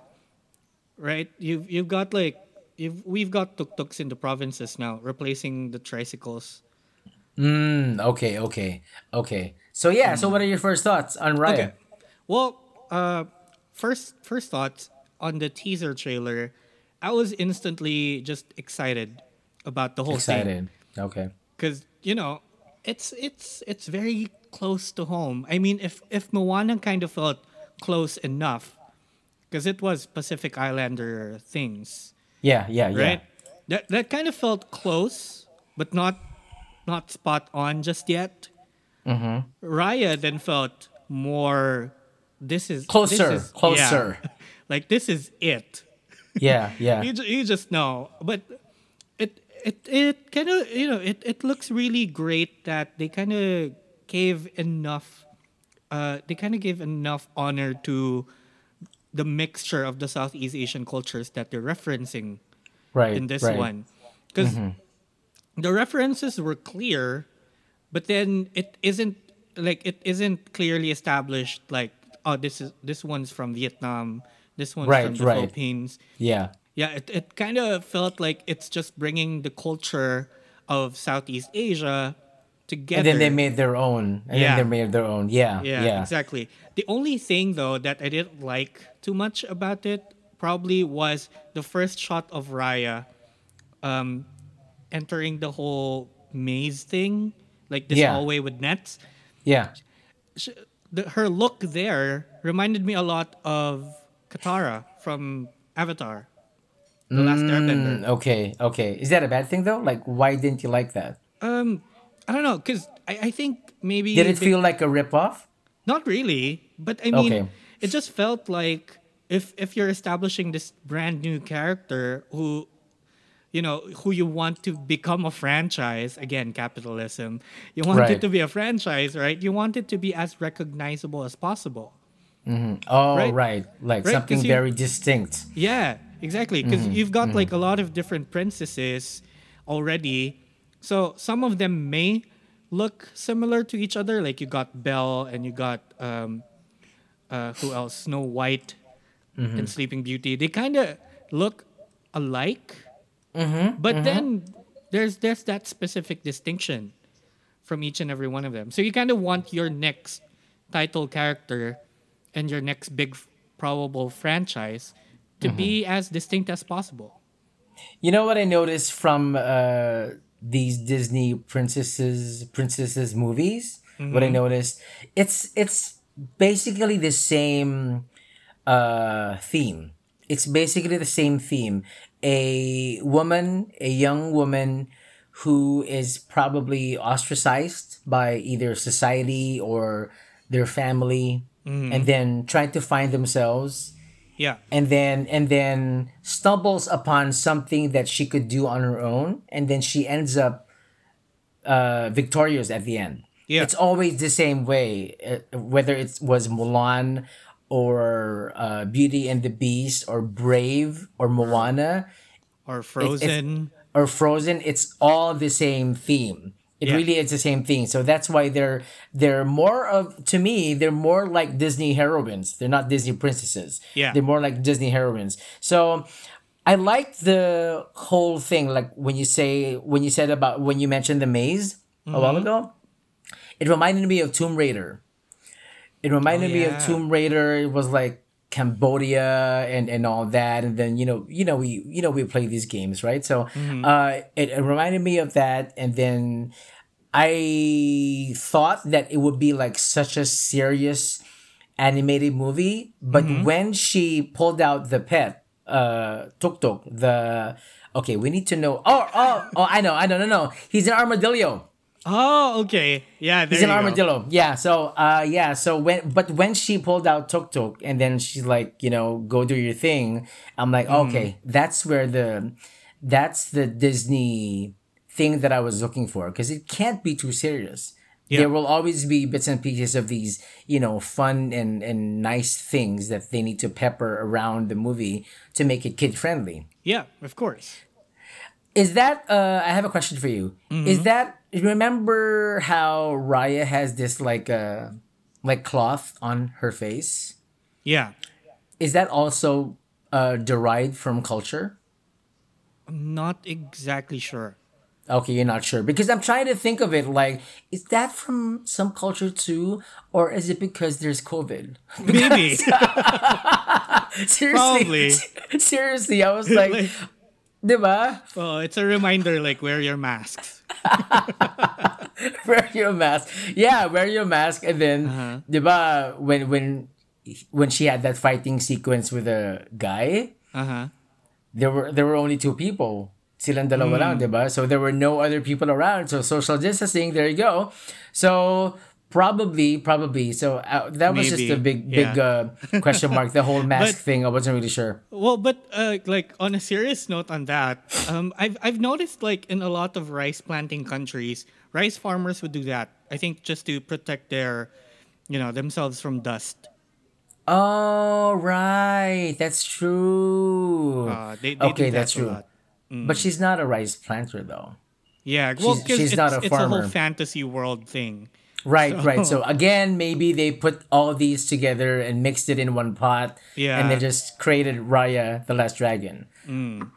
right you've you've got like you've we've got tuk-tuks in the provinces now replacing the tricycles Mm, okay, okay, okay. So yeah, so what are your first thoughts on Raya? Okay. Well, uh, first first thoughts on the teaser trailer, I was instantly just excited about the whole thing Excited. Okay. because you know it's it's it's very close to home. I mean, if if Moana kind of felt close enough, because it was Pacific Islander things, Yeah, yeah, yeah. right? That that kind of felt close, but not not spot on just yet. Mm-hmm. Raya then felt more. This is Closer, this is- closer. yeah. <laughs> like this is it. Yeah, yeah. You, you just know, but it it it kind of you know it it looks really great that they kind of gave enough. Uh, they kind of gave enough honor to the mixture of the Southeast Asian cultures that they're referencing right. in this right. one because the references were clear but then it isn't like it isn't clearly established like oh this is this one's from vietnam this one's Right, from the right. philippines Yeah. yeah it, it kind of felt like it's just bringing the culture of southeast asia together And then they made their own. And Yeah. then they made their own. Yeah. yeah, Yeah. exactly. The only thing though that I didn't like too much about it probably was the first shot of Raya um entering the whole maze thing, like this Yeah. hallway with nets. Yeah. Sh- The, her look there reminded me a lot of Katara from Avatar. The Last Airbender. Mm, okay, okay. Is that a bad thing though? Like, why didn't you like that? Um I don't know, because I, I think maybe Did it they- feel like a ripoff? Not really, but I mean, Okay. it just felt like if if you're establishing this brand new character who, you know, who you want to become a franchise again, capitalism. You want Right. it to be a franchise, right? You want it to be as recognizable as possible. Oh, Right. right. Like Right, something you- very distinct. Yeah, exactly. Because Mm-hmm. you've got like a lot of different princesses already. So some of them may look similar to each other. Like you got Belle and you got um, uh, who else? Snow White Mm-hmm. and Sleeping Beauty. They kind of look alike, Mm-hmm, but then there's there's that specific distinction from each and every one of them. So you kind of want your next title character and your next big f- probable franchise to be Mm-hmm. as distinct as possible. You know what I noticed from uh, these Disney princesses princesses movies? What I noticed, it's it's basically the same uh, theme. It's basically the same theme. A woman, a young woman who is probably ostracized by either society or their family, and then trying to find themselves Yeah. and then and then stumbles upon something that she could do on her own and then she ends up uh victorious at the end Yeah. it's always the same way uh, whether it was mulan or uh, beauty and the beast or brave or moana Or Frozen. or frozen it's all the same theme it Yeah. really is the same thing. So that's why they're they're more of to me they're more like disney heroines. They're not disney princesses. Yeah. they're more like disney heroines. So i like the whole thing like when you say when you said about when you mentioned the maze a while Mm-hmm. ago it reminded me of tomb raider. It reminded me of Oh, tomb raider. It was like Cambodia and and all that, and then you know you know we you know we play these games right. So uh, it, it reminded me of that, and then I thought that it would be like such a serious animated movie, but when she pulled out the pet, uh, Tuk Tuk, the okay, we need to know. Oh, oh, oh! I know, I know, no, no. He's an armadillo. Oh, okay. Yeah, there He's an you go. armadillo. Yeah. So, uh, yeah. So when, but when she pulled out Tuk Tuk, and then she's like, you know, go do your thing. I'm like, Mm-hmm. okay, that's where the, that's the Disney thing that I was looking for because it can't be too serious. Yeah. There will always be bits and pieces of these, you know, fun and and nice things that they need to pepper around the movie to make it kid friendly. Yeah, of course. Is that uh I have a question for you. Mm-hmm. Is that remember how Raya has this like uh like cloth on her face? Yeah. Is that also uh derived from culture? I'm not exactly sure. Okay, you're not sure because I'm trying to think of it like is that from some culture too or is it because there's COVID? Maybe. <laughs> seriously. Probably. <laughs> seriously, I was like, <laughs> Like- diba? oh, it's a reminder like wear your masks. <laughs> wear your mask. Yeah, wear your mask, and then, Uh-huh. diba, when when when she had that fighting sequence with a guy, Uh-huh. there were there were only two people. Silang dalawa lang, Hmm. diba? So there were no other people around. So social distancing. There you go. So probably, probably. So uh, that was just a big, big yeah. uh, question mark. The whole <laughs> mask But- thing. I wasn't really sure. Well, but uh, like on a serious note on that, um, I've I've noticed like in a lot of rice planting countries, rice farmers would do that. I think just to protect their, you know, themselves from dust. Oh right, that's true. Uh, they, they okay, that that's true. lot. But she's not a rice planter though. Yeah, well, She's- she's it's, not a it's a whole farmer. fantasy world thing. Right, right. So <laughs> again, maybe they put all these together and mixed it in one pot. Yeah. And they just created Raya, the Last Dragon. Mm.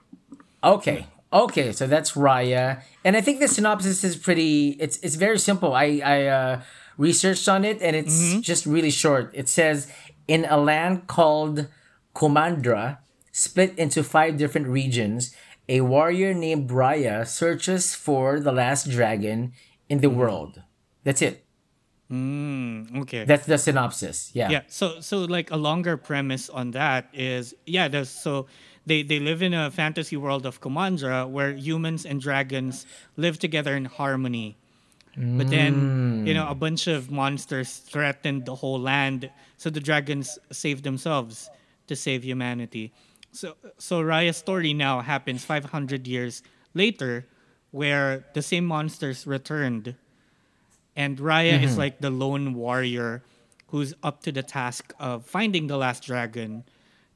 Okay. Okay, so that's Raya. And I think the synopsis is pretty it's it's very simple. I I uh researched on it and it's mm-hmm. just really short. It says in a land called Kumandra, split into five different regions, a warrior named Raya searches for the last dragon in the mm. world. That's it. Mm, okay. That's the synopsis. Yeah. yeah so so like a longer premise on that is yeah there's so they they live in a fantasy world of Kumandra where humans and dragons live together in harmony but then you know a bunch of monsters threatened the whole land so the dragons save themselves to save humanity so so Raya's story now happens 500 years later where the same monsters returned and Raya is like the lone warrior who's up to the task of finding the last dragon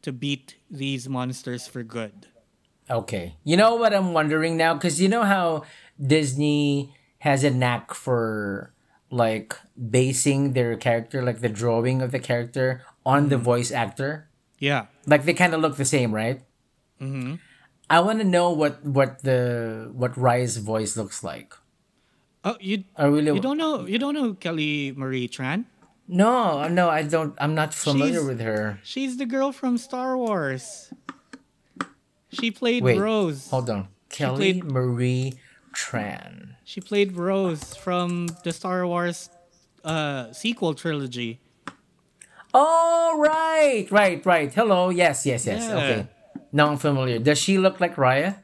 to beat these monsters for good. Okay. You know what I'm wondering now? Because you know how Disney has a knack for like basing their character, like the drawing of the character, on the voice actor. Yeah. Like they kind of look the same, right? Mm-hmm. I want to know what what the what Raya's voice looks like. Oh, you I really you don't know you don't know Kelly Marie Tran? No, no, I don't. I'm not familiar She's- with her. She's the girl from Star Wars. She played Wait, Rose. hold on. Kelly played- Marie Tran. She played Rose from the Star Wars uh, sequel trilogy. Oh, right, right, right. Hello. Yes, yes, yes. Yeah. Okay. Now I'm familiar. Does she look like Raya?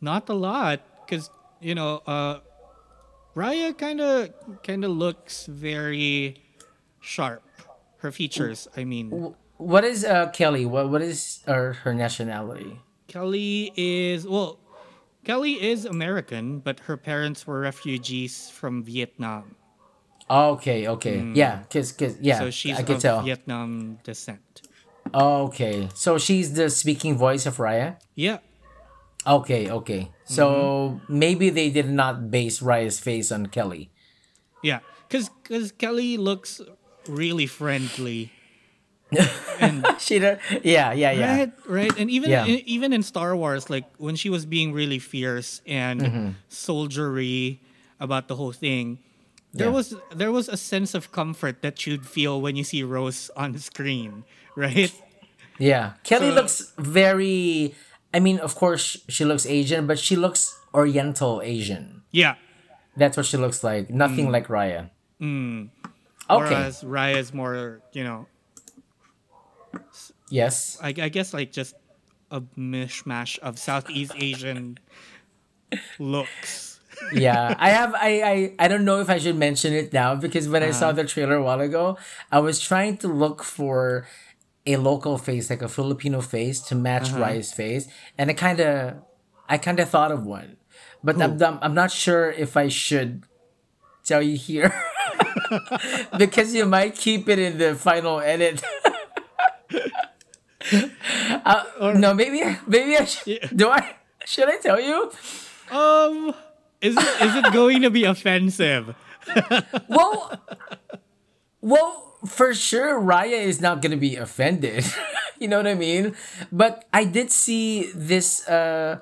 Not a lot, because you know, uh, Raya kind of kind of looks very sharp. Her features, I mean. What is uh Kelly? What what is uh, her nationality? Kelly is well, Kelly is American, but her parents were refugees from Vietnam, Okay, okay, yeah, cause, cause yeah, so she's I can of tell. Vietnam descent. Okay, so she's the speaking voice of Raya. Yeah, Okay, okay. So Mm-hmm. maybe they did not base Raya's face on Kelly. yeah, because because Kelly looks really friendly. <laughs> She, don't- yeah, yeah, yeah. Right, right, and even Yeah. in, even in Star Wars, like when she was being really fierce and Mm-hmm. soldiery about the whole thing, there Yeah. was there was a sense of comfort that you'd feel when you see Rose on screen, <laughs> right? Yeah. Kelly So- looks very I mean, of course she looks Asian, but she looks oriental Asian. Yeah. That's what she looks like. Nothing mm. like Raya. Mm. Okay. Whereas Raya is more, you know, yes. I, I guess like just a mishmash of Southeast Asian <laughs> looks. yeah, <laughs> I have. I, I I don't know if I should mention it now because when I saw uh-huh. the trailer a while ago, I was trying to look for a local face, like a Filipino face, to match Raya's face, and I kind of, I kind of thought of one, but I'm, I'm I'm not sure if I should tell you here <laughs> because you might keep it in the final edit. <laughs> uh, no, maybe maybe I should, do I should I tell you? Um, is it is it going to be offensive? <laughs> well, well, for sure, Raya is not gonna be offended. <laughs> you know what I mean? But I did see this uh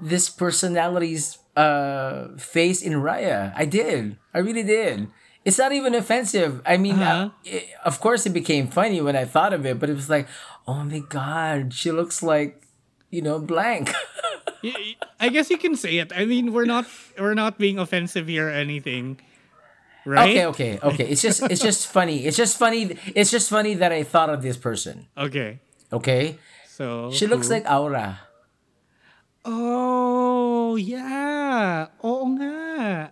this personality's uh face in Raya. I did. I really did. It's not even offensive. I mean, Uh-huh. uh, it- of course, it became funny when I thought of it, but it was like, oh my god, she looks like, you know, blank. <laughs> I guess you can say it. I mean, we're not we're not being offensive here or anything, right? Okay, okay, okay. It's just, it's just <laughs> funny. It's just funny. It's just funny that I thought of this person. Okay. Okay. So She looks who? like Aura. Oh yeah. Oo nga.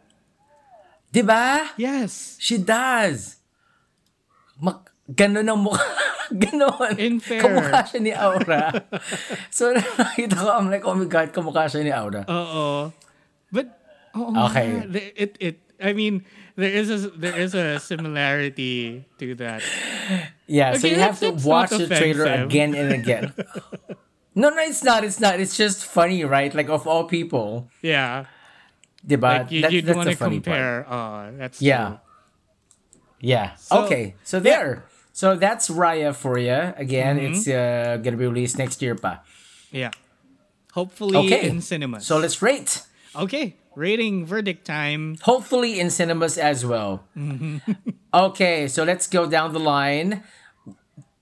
Diba? Yes. She does. Mak ganon ang mukha. <laughs> ganon. In fair. Kamukha siya ni Aura. <laughs> so, nakita ko, I'm like, oh my God, kamukha siya ni Aura. Uh-oh. But oo nga. Okay. The- It it I mean there is a there is a similarity to that. yeah, so you have to watch the trailer again and again. <laughs> no, no, it's not. It's not. It's just funny, right? Like, of all people. Yeah. Diba? Like you, That- you'd that's want to part. compare. Uh, that's Yeah. true. Yeah. So- okay. So there. So that's Raya for you. Again, Mm-hmm. it's uh, gonna be released next year, pa. Yeah. Hopefully Okay. in cinemas. So let's rate. Okay. Rating verdict time. Hopefully in cinemas as well. <laughs> okay, so let's go down the line.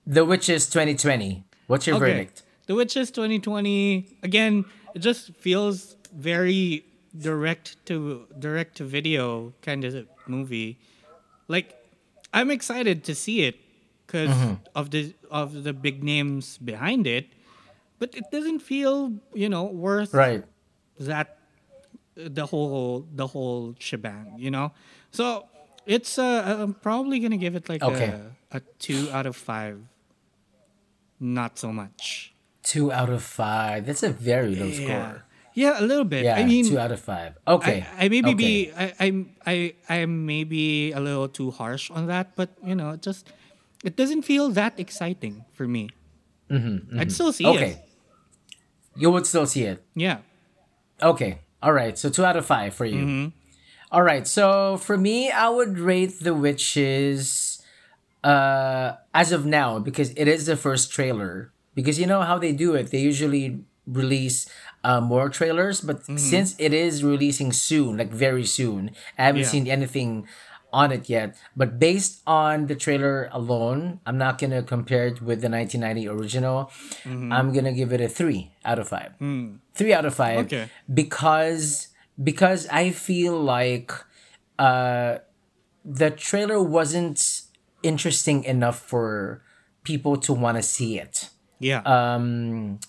The Witches 2020. What's your Okay. verdict? The Witches 2020 again, it just feels very direct to direct to video kind of movie. Like I'm excited to see it because Mm-hmm. of the of the big names behind it, but it doesn't feel, you know, worth Right. that the whole the whole shebang, you know. So it's uh, I'm probably gonna give it like Okay. a, a two out of five. Not so much. Two out of five. That's a very low score. yeah, a little bit. Yeah, I mean, two out of five. Okay. I, I maybe okay. be I, I'm I I maybe a little too harsh on that, but you know, it just it doesn't feel that exciting for me. mm-hmm I'd still see Mm-hmm, Okay. You would still see it. Yeah. Okay. All right. So two out of five for you. Mm-hmm. All right. So for me, I would rate The Witches uh, as of now because it is the first trailer. Because you know how they do it. They usually release uh, more trailers, but Mm-hmm. since it is releasing soon, like very soon, I haven't Yeah. seen anything on it yet. But based on the trailer alone, I'm not gonna compare it with the 1990 original. Mm-hmm. I'm gonna give it a three out of five. Three out of five. Okay. Because because I feel like uh, the trailer wasn't interesting enough for people to want to see it Yeah. um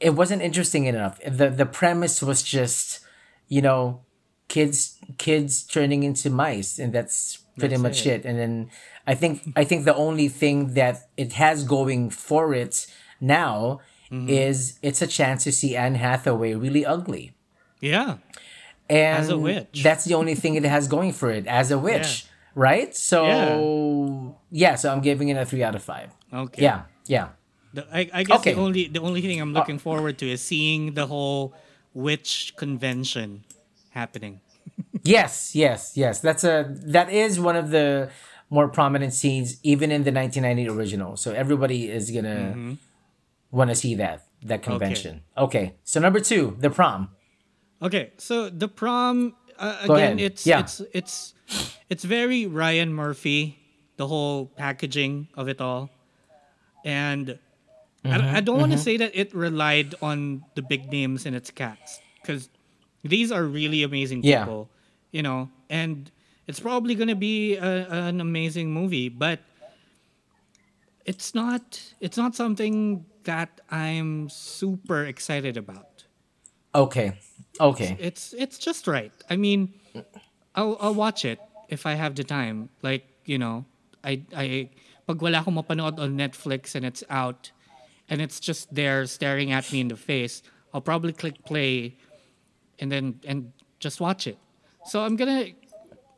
it wasn't interesting enough the the premise was just you know kids kids turning into mice and that's pretty That's much it. it. and then i think i think the only thing that it has going for it now Mm-hmm. is it's a chance to see anne hathaway really ugly yeah. and As a witch. that's the only thing it has going for it as a witch right so yeah. so i'm giving it a three out of five Okay. yeah yeah The, I, I guess Okay. Uh, the only the only thing I'm looking forward to is seeing the whole witch convention happening. Yes, yes, yes. That's a that is one of the more prominent scenes, even in the 1990 original. So everybody is gonna Mm-hmm. want to see that that convention. Okay. So number two, the prom. Okay, so the prom uh, again, it's Yeah. it's it's it's very Ryan Murphy, the whole packaging of it all, and I, don't- I don't want to say that it relied on the big names in its cast because these are really amazing people. Yeah. You know, and it's probably going to be a, an amazing movie, but it's not it's not something that I'm super excited about. Okay. Okay. It's it's just right. I mean, I'll I'll watch it if I have the time. Like, you know, I I pag wala akong mapanood on Netflix and it's out and it's just there staring at me in the face, I'll probably click play and then and just watch it. So I'm to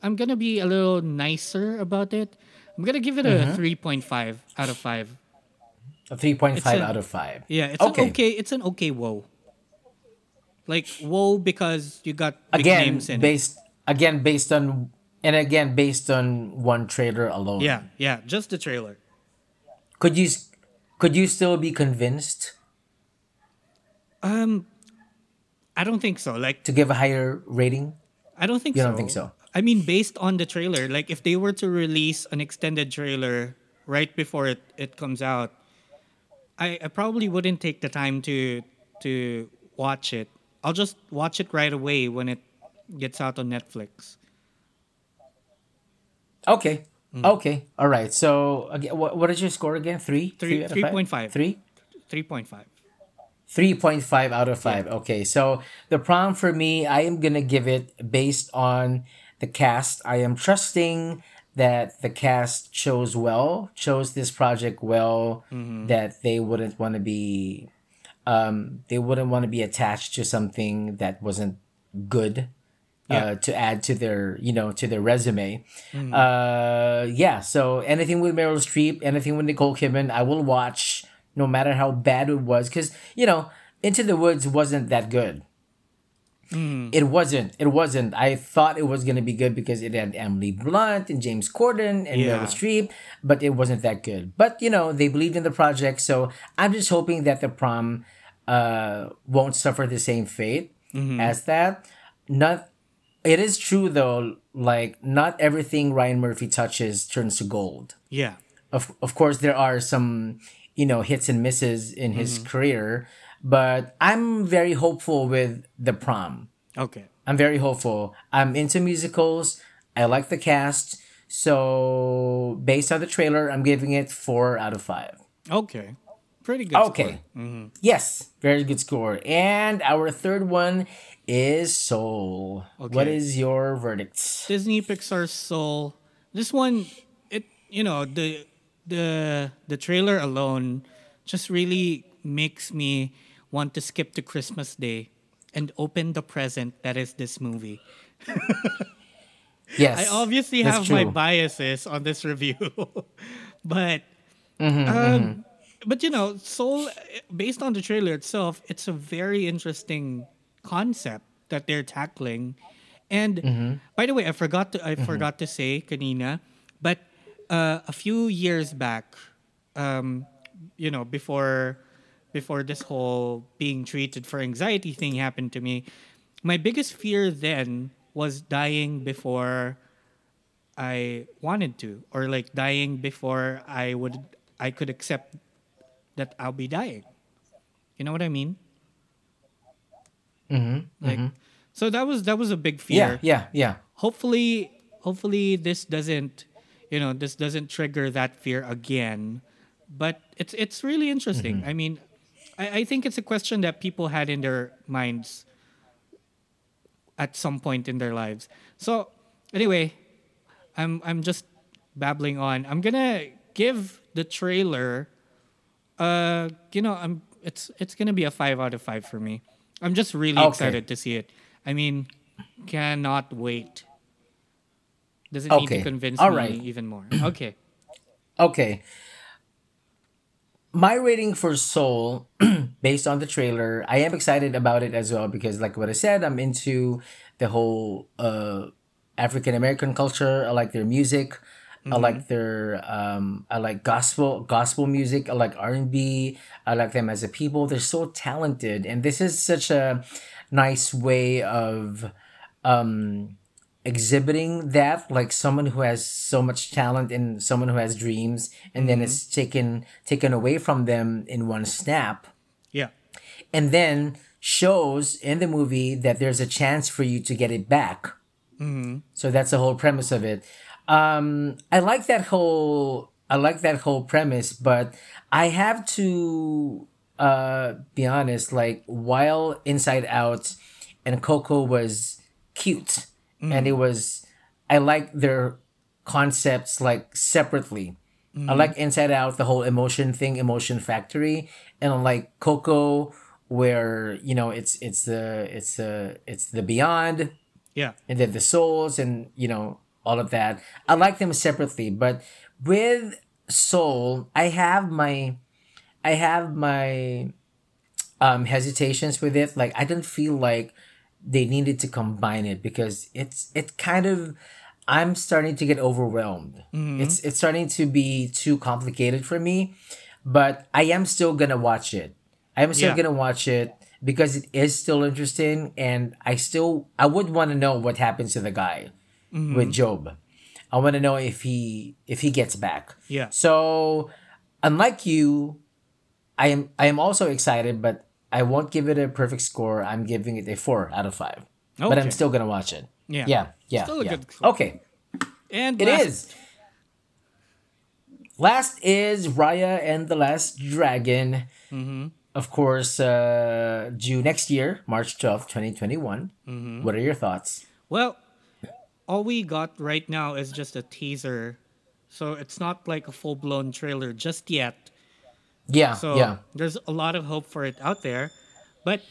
I'm to be a little nicer about it. I'm to give it a 3.5 out of 5. A 3.5 It's out of 5. Yeah, it's Okay. an okay it's an okay whoa. Like whoa because you got Again, names in it. based again based on and again based on one trailer alone. Yeah, yeah, just the trailer. Could you could you still be convinced Um, I don't think so. Like, to give a higher rating? I don't think You so. don't think so? I mean, based on the trailer, like if they were to release an extended trailer right before it, it comes out, I, I probably wouldn't take the time to to watch it. I'll just watch it right away when it gets out on Netflix. Okay. Mm. Okay. All right. So again, what, what is your score again? Three. Three- out of five? 3.5. Three. Three point five. 3.5 out of 5. Okay. So the prom for me, I am going to give it based on the cast. I am trusting that the cast chose well, chose this project well, that they wouldn't want to be um they wouldn't want to be attached to something that wasn't good. Uh, to add to their, you know, to their resume, uh, yeah. So anything with Meryl Streep, anything with Nicole Kidman, I will watch, no matter how bad it was, because you know, Into the Woods wasn't that good. It wasn't. It wasn't. I thought it was gonna be good because it had Emily Blunt and James Corden and Yeah. Meryl Streep, but it wasn't that good. But you know, they believed in the project, so I'm just hoping that the prom uh, won't suffer the same fate as that. Not. It is true though. Like not everything Ryan Murphy touches turns to gold Yeah. of of course there are some you know hits and misses in his mm-hmm. career but i'm very hopeful with the prom Okay. i'm very hopeful i'm into musicals i like the cast so based on the trailer i'm giving it four out of five Okay. Pretty good. okay score. Mm-hmm. yes very good score and our third one is soul what Okay. is your verdict Disney Pixar Soul. This one, it you know the the the trailer alone just really makes me want to skip to Christmas Day and open the present that is this movie. yes <laughs> I obviously have my biases on this review, <laughs> but Mm-hmm, um, but you know, Soul, based on the trailer itself, it's a very interesting concept that they're tackling. And Mm-hmm. by the way, I forgot to I forgot to say kanina, but uh, a few years back, um, you know, before before this whole being treated for anxiety thing happened to me, my biggest fear then was dying before I wanted to, or like dying before I would I could accept that I'll be dying. You know what I mean? Mm-hmm. Like, so that was that was a big fear. yeah yeah yeah Hopefully, hopefully this doesn't, you know, this doesn't trigger that fear again. But it's it's really interesting. Mm-hmm. I mean, I, I think it's a question that people had in their minds at some point in their lives. So anyway, I'm I'm just babbling on. I'm gonna give the trailer uh you know, I'm it's it's gonna be a five out of five for me. I'm just really Okay. excited to see it. I mean, cannot wait. Doesn't need Okay. to convince All me right. even more. <clears throat> Okay. Okay. My rating for Soul, <clears throat> based on the trailer, I am excited about it as well because, like what I said, I'm into the whole uh, African American culture. I like their music. I like their um, I like gospel gospel music. I like R and B. I like them as a people. They're so talented, and this is such a nice way of um, exhibiting that like someone who has so much talent and someone who has dreams and then it's taken taken away from them in one snap Yeah. and then shows in the movie that there's a chance for you to get it back. So that's the whole premise of it. Um, I like that whole. I like that whole premise, but I have to uh, be honest. Like while Inside Out and Coco was cute, and it was, I like their concepts like separately. I like Inside Out, the whole emotion thing, Emotion Factory, and I like Coco, where you know it's it's the it's the it's the beyond, Yeah. and then the souls, and you know all of that. I like them separately, but with Soul, I have my, I have my, um hesitations with it. Like I don't feel like they needed to combine it because it's it's kind of I'm starting to get overwhelmed. Mm-hmm. It's it's starting to be too complicated for me, but I am still gonna watch it. I am still Yeah. gonna watch it because it is still interesting, and I still I would want to know what happens to the guy mm-hmm. with Job. I want to know if he if he gets back. Yeah. So, unlike you, I am I am also excited, but I won't give it a perfect score. I'm giving it a four out of five. But I'm still gonna watch it. Yeah. Yeah. Yeah. Still a yeah. good score. Okay. And It last- is. Last is Raya and the Last Dragon. Mm-hmm. Of course, uh, due next year, March 12th, 2021. Mm-hmm. What are your thoughts? Well, all we got right now is just a teaser. So it's not like a full blown trailer just yet. Yeah. So yeah. there's a lot of hope for it out there. But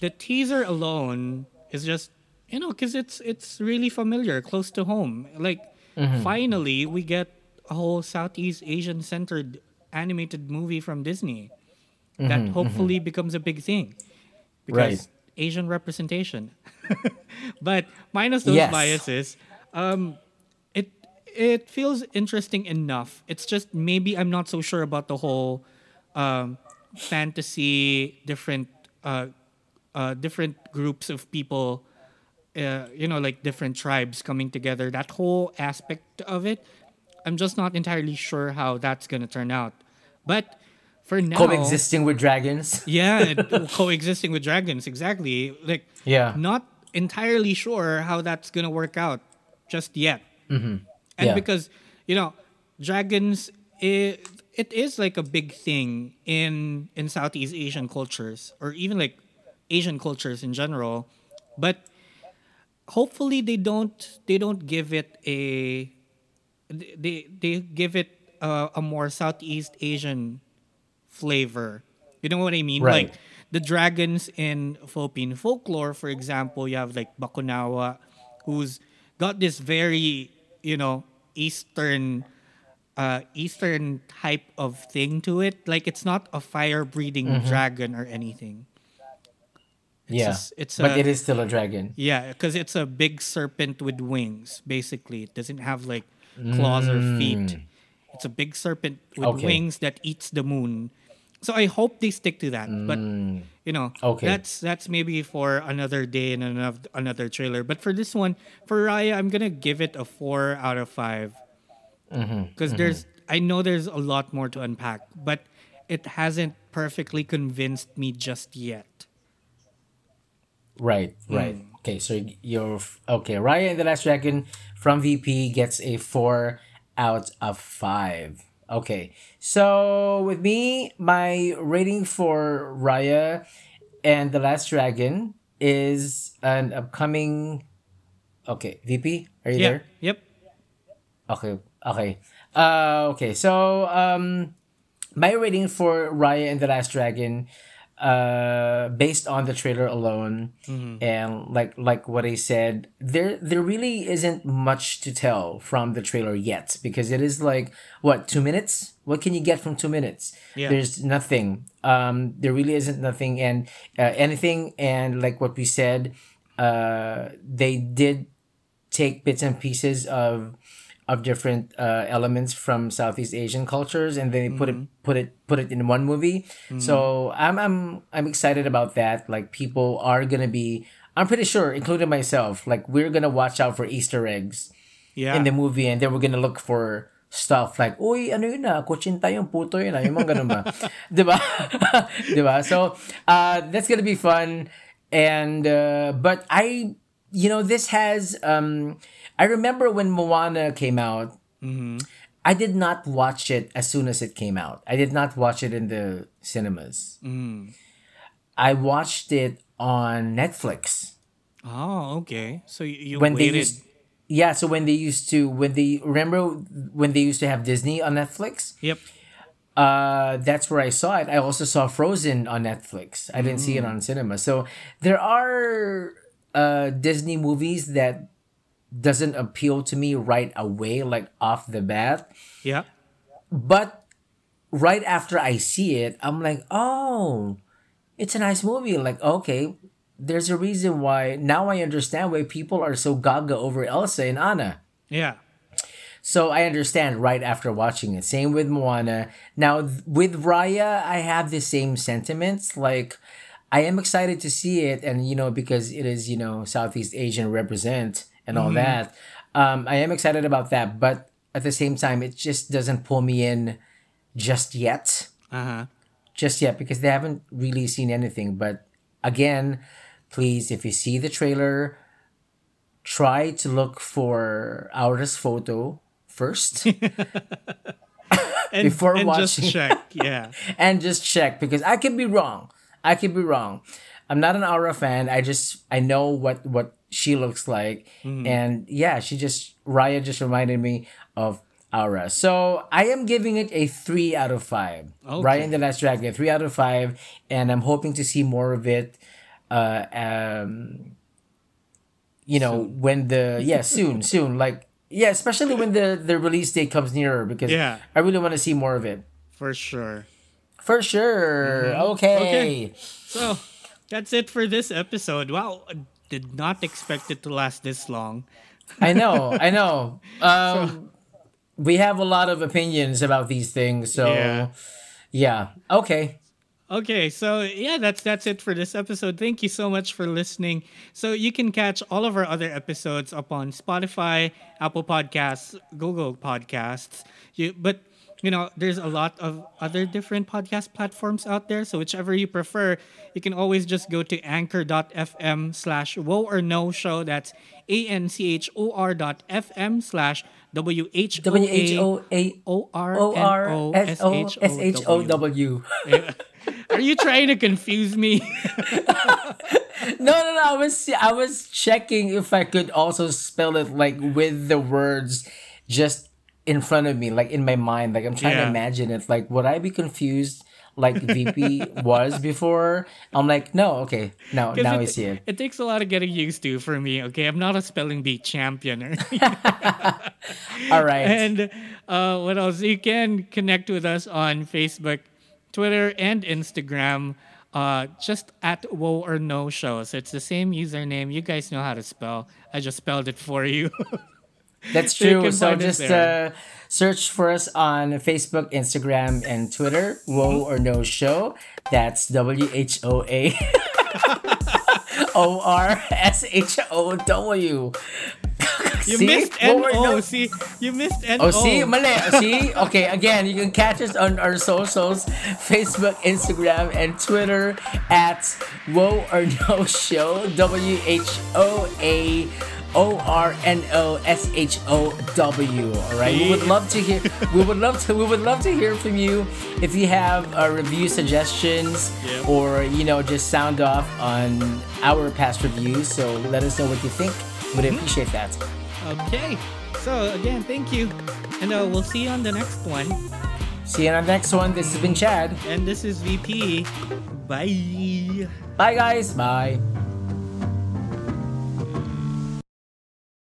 the teaser alone is just you know because it's it's really familiar, close to home. Like Mm-hmm. finally we get a whole Southeast Asian centered animated movie from Disney that hopefully becomes a big thing because Mm-hmm, Right. Asian representation. <laughs> but minus those Yes. biases, um, it it feels interesting enough. It's just maybe I'm not so sure about the whole um, fantasy different uh, uh, different groups of people. Uh, you know, like different tribes coming together. That whole aspect of it, I'm just not entirely sure how that's gonna turn out. But for now, Coexisting with dragons. <laughs> yeah, coexisting with dragons, exactly. Like, Yeah. not entirely sure how that's gonna work out just yet. And Yeah. because you know, dragons, it, it is like a big thing in in Southeast Asian cultures, or even like Asian cultures in general. But hopefully, they don't they don't give it a they they give it a, a more Southeast Asian flavor. You know what I mean? Right. Like the dragons in Philippine folklore, for example, you have like Bakunawa, who's got this very, you know, Eastern uh Eastern type of thing to it. Like it's not a fire breathing Mm-hmm. dragon or anything. yeah. just- it's but a- it is still a dragon. Yeah, because it's a big serpent with wings, basically. It doesn't have like claws or feet. It's a big serpent with Mm. Okay. wings that eats the moon. So I hope they stick to that. But you know, Mm. Okay. that's that's maybe for another day and another another trailer. But for this one, for Raya, I'm gonna give it a four out of five. Mm-hmm. Because there's I know there's a lot more to unpack, but it hasn't perfectly convinced me just yet. Right, right. Okay, so you're okay. Raya and the Last Dragon from VP gets a four out of five. Okay, so with me, my rating for Raya and the Last Dragon is an upcoming. Okay, VP, are you Yeah. there? Yep. Okay, okay. Uh, okay, so um, my rating for Raya and the Last Dragon, uh, based on the trailer alone, and like like what I said, there there really isn't much to tell from the trailer yet because it is like what two minutes. What can you get from two minutes? Yeah. There's nothing. Um, there really isn't nothing, and uh, anything, and like what we said, uh, they did take bits and pieces of of different uh, elements from Southeast Asian cultures, and they put it put it put it in one movie. So I'm I'm I'm excited about that. Like people are gonna be I'm pretty sure, including myself, like we're gonna watch out for Easter eggs Yeah. in the movie, and then we're gonna look for stuff like, uy, ano yun na, kutsinta yung puto yun na, yung mga ganun ba? <laughs> diba? <laughs> diba? So, uh, that's gonna be fun. And, uh, but I, you know, this has, um, I remember when Moana came out, I did not watch it as soon as it came out. I did not watch it in the cinemas. I watched it on Netflix. Oh, okay. So you when they used yeah so when they used to when they remember when they used to have disney on netflix? Yep. uh that's where i saw it. I also saw frozen on netflix. I didn't see it on cinema. So there are uh disney movies that doesn't appeal to me right away like off the bat Yeah. but right after I see it, I'm like, oh, it's a nice movie. Like, okay, there's a reason why now I understand why people are so gaga over Elsa and Anna. Yeah. So I understand right after watching it. Same with Moana. Now th- with Raya, I have the same sentiments. Like, I am excited to see it, and you know because it is you know Southeast Asian represent and all that. Um, I am excited about that, but at the same time, it just doesn't pull me in just yet. Uh huh. Just yet because they haven't really seen anything. But again, please, if you see the trailer, try to look for Aura's photo first. <laughs> And, Before and watching. just check. Yeah. <laughs> and just check because I could be wrong. I could be wrong. I'm not an Aura fan. I just I know what what she looks like, and yeah, she just Raya just reminded me of Aura. So I am giving it a three out of five. Okay. Raya and the Last Dragon, three out of five, and I'm hoping to see more of it. Uh, um, you know when the yeah soon <laughs> soon like yeah especially when the the release date comes nearer because Yeah. I really want to see more of it. For sure. For sure. Okay. Okay. So that's it for this episode. Wow. I Did not expect it to last this long. I know. I know. <laughs> Um, we have a lot of opinions about these things, so Yeah. yeah. Okay. Okay, so yeah, that's that's it for this episode. Thank you so much for listening. So you can catch all of our other episodes up on Spotify, Apple Podcasts, Google Podcasts. You but you know, there's a lot of other different podcast platforms out there. So whichever you prefer, you can always just go to anchor.fm slash whoa or no show. That's A N C H O R dot FM slash W H O W H A O A O R O N R O S O S S H O W. Are you trying to confuse me? <laughs> <laughs> No, no, no. I was I was checking if I could also spell it like with the words just in front of me, like in my mind. Like I'm trying Yeah. to imagine it. Like would I be confused like VP <laughs> was before? I'm like, no, okay. Now 'Cause now I see it. It takes a lot of getting used to for me. Okay, I'm not a spelling bee champion. or <laughs> All right. and uh, what else? You can connect with us on Facebook, Twitter, and Instagram. Uh, just at Whoa or No Shows. It's the same username. You guys know how to spell. I just spelled it for you. <laughs> That's true. So just uh, search for us on Facebook, Instagram, and Twitter. Whoa or no show. That's W H O A <laughs> O R S H O W. you See? missed Whoa n-no See, you missed N Oh, see, mali. See, okay. Again, you can catch us on our socials: Facebook, Instagram, and Twitter at Whoa or No Show. W H O A O R N O S H O W. All right. We would love to hear. We would love to. We would love to hear from you if you have uh, review suggestions Yep. or you know just sound off on our past reviews. So let us know what you think. Would appreciate that. Okay. So again, thank you, and uh, we'll see you on the next one. See you on the next one. This has been Chad. And this is VP. Bye. Bye, guys. Bye.